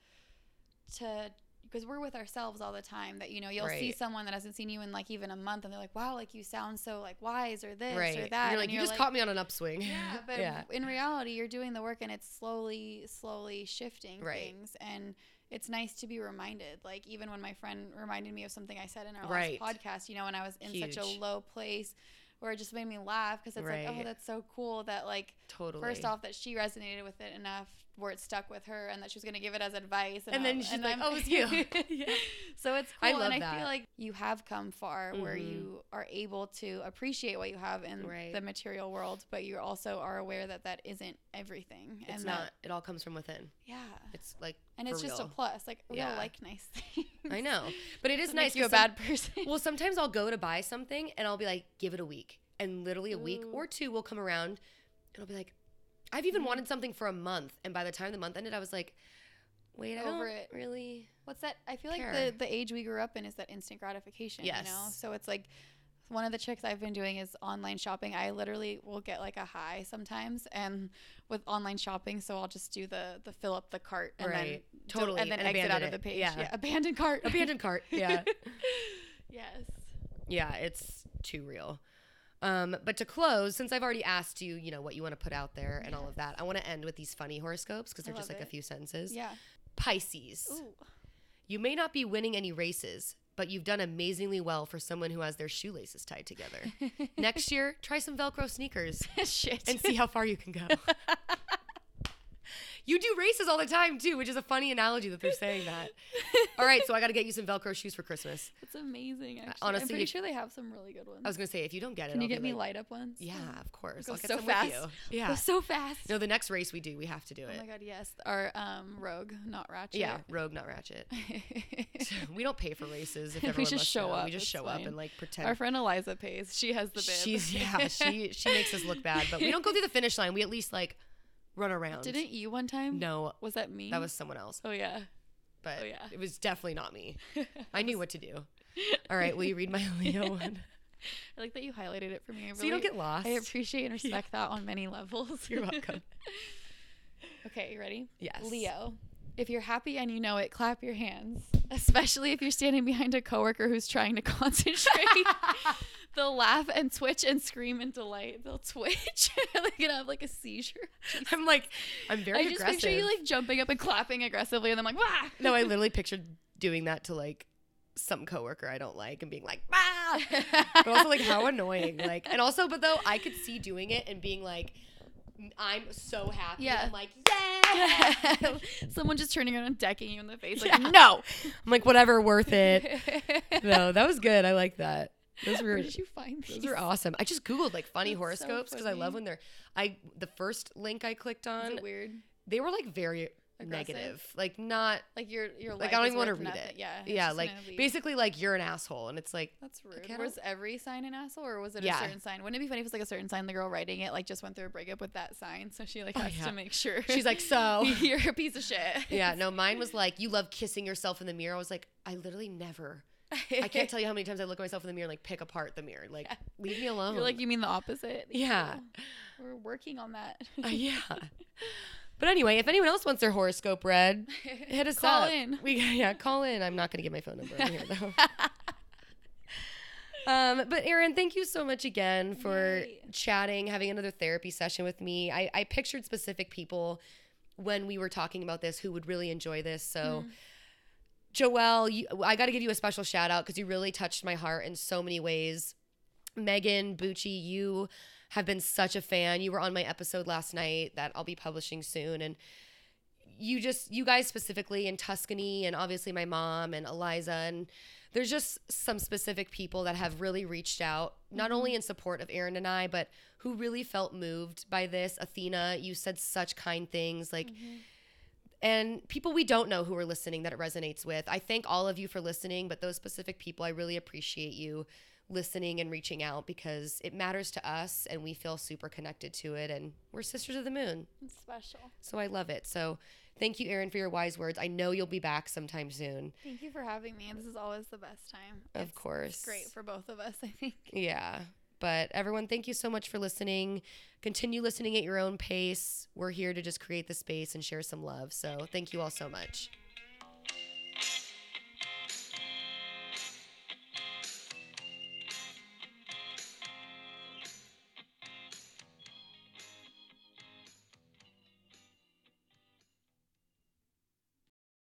to because we're with ourselves all the time that you know you'll see someone that hasn't seen you in like even a month and they're like wow like you sound so like wise or this Right. or that You're like, and you just caught me on an upswing. yeah but yeah. in reality you're doing the work and it's slowly slowly shifting Right. things and it's nice to be reminded like even when my friend reminded me of something i said in our Right. last podcast you know when i was in such a low place where it just made me laugh because it's like oh that's so cool that like Totally. first off that she resonated with it enough where it stuck with her and that she was going to give it as advice and, And then she's and like, "Oh, it's you." Yeah. so it's cool. I love and i that. feel like you have come far where Mhm. you are able to appreciate what you have in Right. the material world but you also are aware that that isn't everything It's and not. that, It all comes from within. yeah It's like and it's just a plus like we Yeah. all like nice things I know, but it is nice. You're a bad person well, sometimes I'll go to buy something and I'll be like, give it a week, and literally a week or two will come around, and I'll be like, I've even wanted something for a month, and by the time the month ended, I was like, wait, I Over don't it. really. What's that? I feel like the the age we grew up in is that instant gratification. You know, Yes. so it's like one of the tricks I've been doing is online shopping. I literally will get like a high sometimes, and with online shopping, so I'll just do the the fill up the cart and Right. then Totally, and then and exit out of the page. Yeah. abandon cart. Abandoned cart. Yeah. yes. yeah, it's too real. Um, but to close, since I've already asked you, you know, what you want to put out there and all of that, I want to end with these funny horoscopes because they're just like a few sentences. Yeah. Pisces. Ooh. You may not be winning any races, but you've done amazingly well for someone who has their shoelaces tied together. Next year, try some Velcro sneakers Shit. and see how far you can go. you do races all the time too, which is a funny analogy that they're saying that. All right, so I got to get you some Velcro shoes for Christmas. It's amazing. Actually, honestly, I'm pretty if- sure they have some really good ones. I was gonna say if you don't get it, Can you I'll get me like, light up ones? Yeah, of course. I'll get so fast. you. Go so fast. No, the next race we do, we have to do it. Oh my god, yes. Our um rogue, not ratchet. yeah, Rogue, not Ratchet. we don't pay for races. If We just show know. up, We just show up and like pretend. Our friend Eliza pays. She has the bib. She's yeah, she she makes us look bad, but we don't go through the finish line. We at least like run around. Didn't you one time? No, Was that me? that was someone else, Oh yeah. but Oh, yeah. it was definitely not me. I knew what to do. All right, will you read my Leo one? I like that you highlighted it for me. I so you don't get lost. I appreciate and respect that on many levels. You're welcome. okay, you ready? Yes. Leo. If you're happy and you know it, clap your hands. Especially if you're standing behind a coworker who's trying to concentrate. They'll laugh and twitch and scream in delight. They'll twitch. They're gonna have like a seizure. I'm like, I'm very I just aggressive. picture you like jumping up and clapping aggressively, and I'm like, wah! no, I literally pictured doing that to like some coworker I don't like and being like, ah, but also like how annoying. Like, and also, but though I could see doing it and being like, I'm so happy. Yeah. I'm like, yeah. Someone just turning around and decking you in the face, like, Yeah. no. I'm like, whatever, worth it. No, that was good. I like that. Those were Where did you find these? those are awesome. I just googled like funny That's horoscopes because I love when they're. I the first link I clicked Is on, it weird? they were like very Aggressive? negative. Like not Like your your like I don't even want to read nothing. it. Yeah. yeah, like basically like you're an asshole, and it's like That's rude. I Was every sign an asshole, or was it Yeah. a certain sign? Wouldn't it be funny if it's like a certain sign? The girl writing it like just went through a breakup with that sign, so she like Oh, has yeah. to make sure. she's like so. you're a piece of shit. yeah, no, mine was like you love kissing yourself in the mirror. I was like, I literally never. I can't tell you how many times I look at myself in the mirror and like pick apart the mirror. Like, leave me alone. You're like you mean the opposite. Yeah. Oh, we're working on that. Uh, yeah. But anyway, if anyone else wants their horoscope read, hit us Call up. in. We yeah, call in. I'm not gonna give my phone number over here though. Um, but Erin, thank you so much again for Yay. chatting, having another therapy session with me. I, I pictured specific people when we were talking about this who would really enjoy this. So, Mhm. Joelle, you, I got to give you a special shout out because you really touched my heart in so many ways. Megan Bucci, you have been such a fan. You were on my episode last night that I'll be publishing soon, and you just you guys specifically in Tuscany, and obviously my mom and Eliza, and there's just some specific people that have really reached out, not only mm-hmm. in support of Erin and I, but who really felt moved by this. Athena, you said such kind things, like mm-hmm. and people we don't know who are listening that it resonates with. I thank all of you for listening, but those specific people, I really appreciate you listening and reaching out because it matters to us and we feel super connected to it and we're sisters of the moon. It's special. So I love it. So thank you Erin for your wise words. I know you'll be back sometime soon. Thank you for having me. This is always the best time. Of It's- course. It's great for both of us, I think. Yeah. But everyone, thank you so much for listening. Continue listening at your own pace. We're here to just create the space and share some love. So thank you all so much.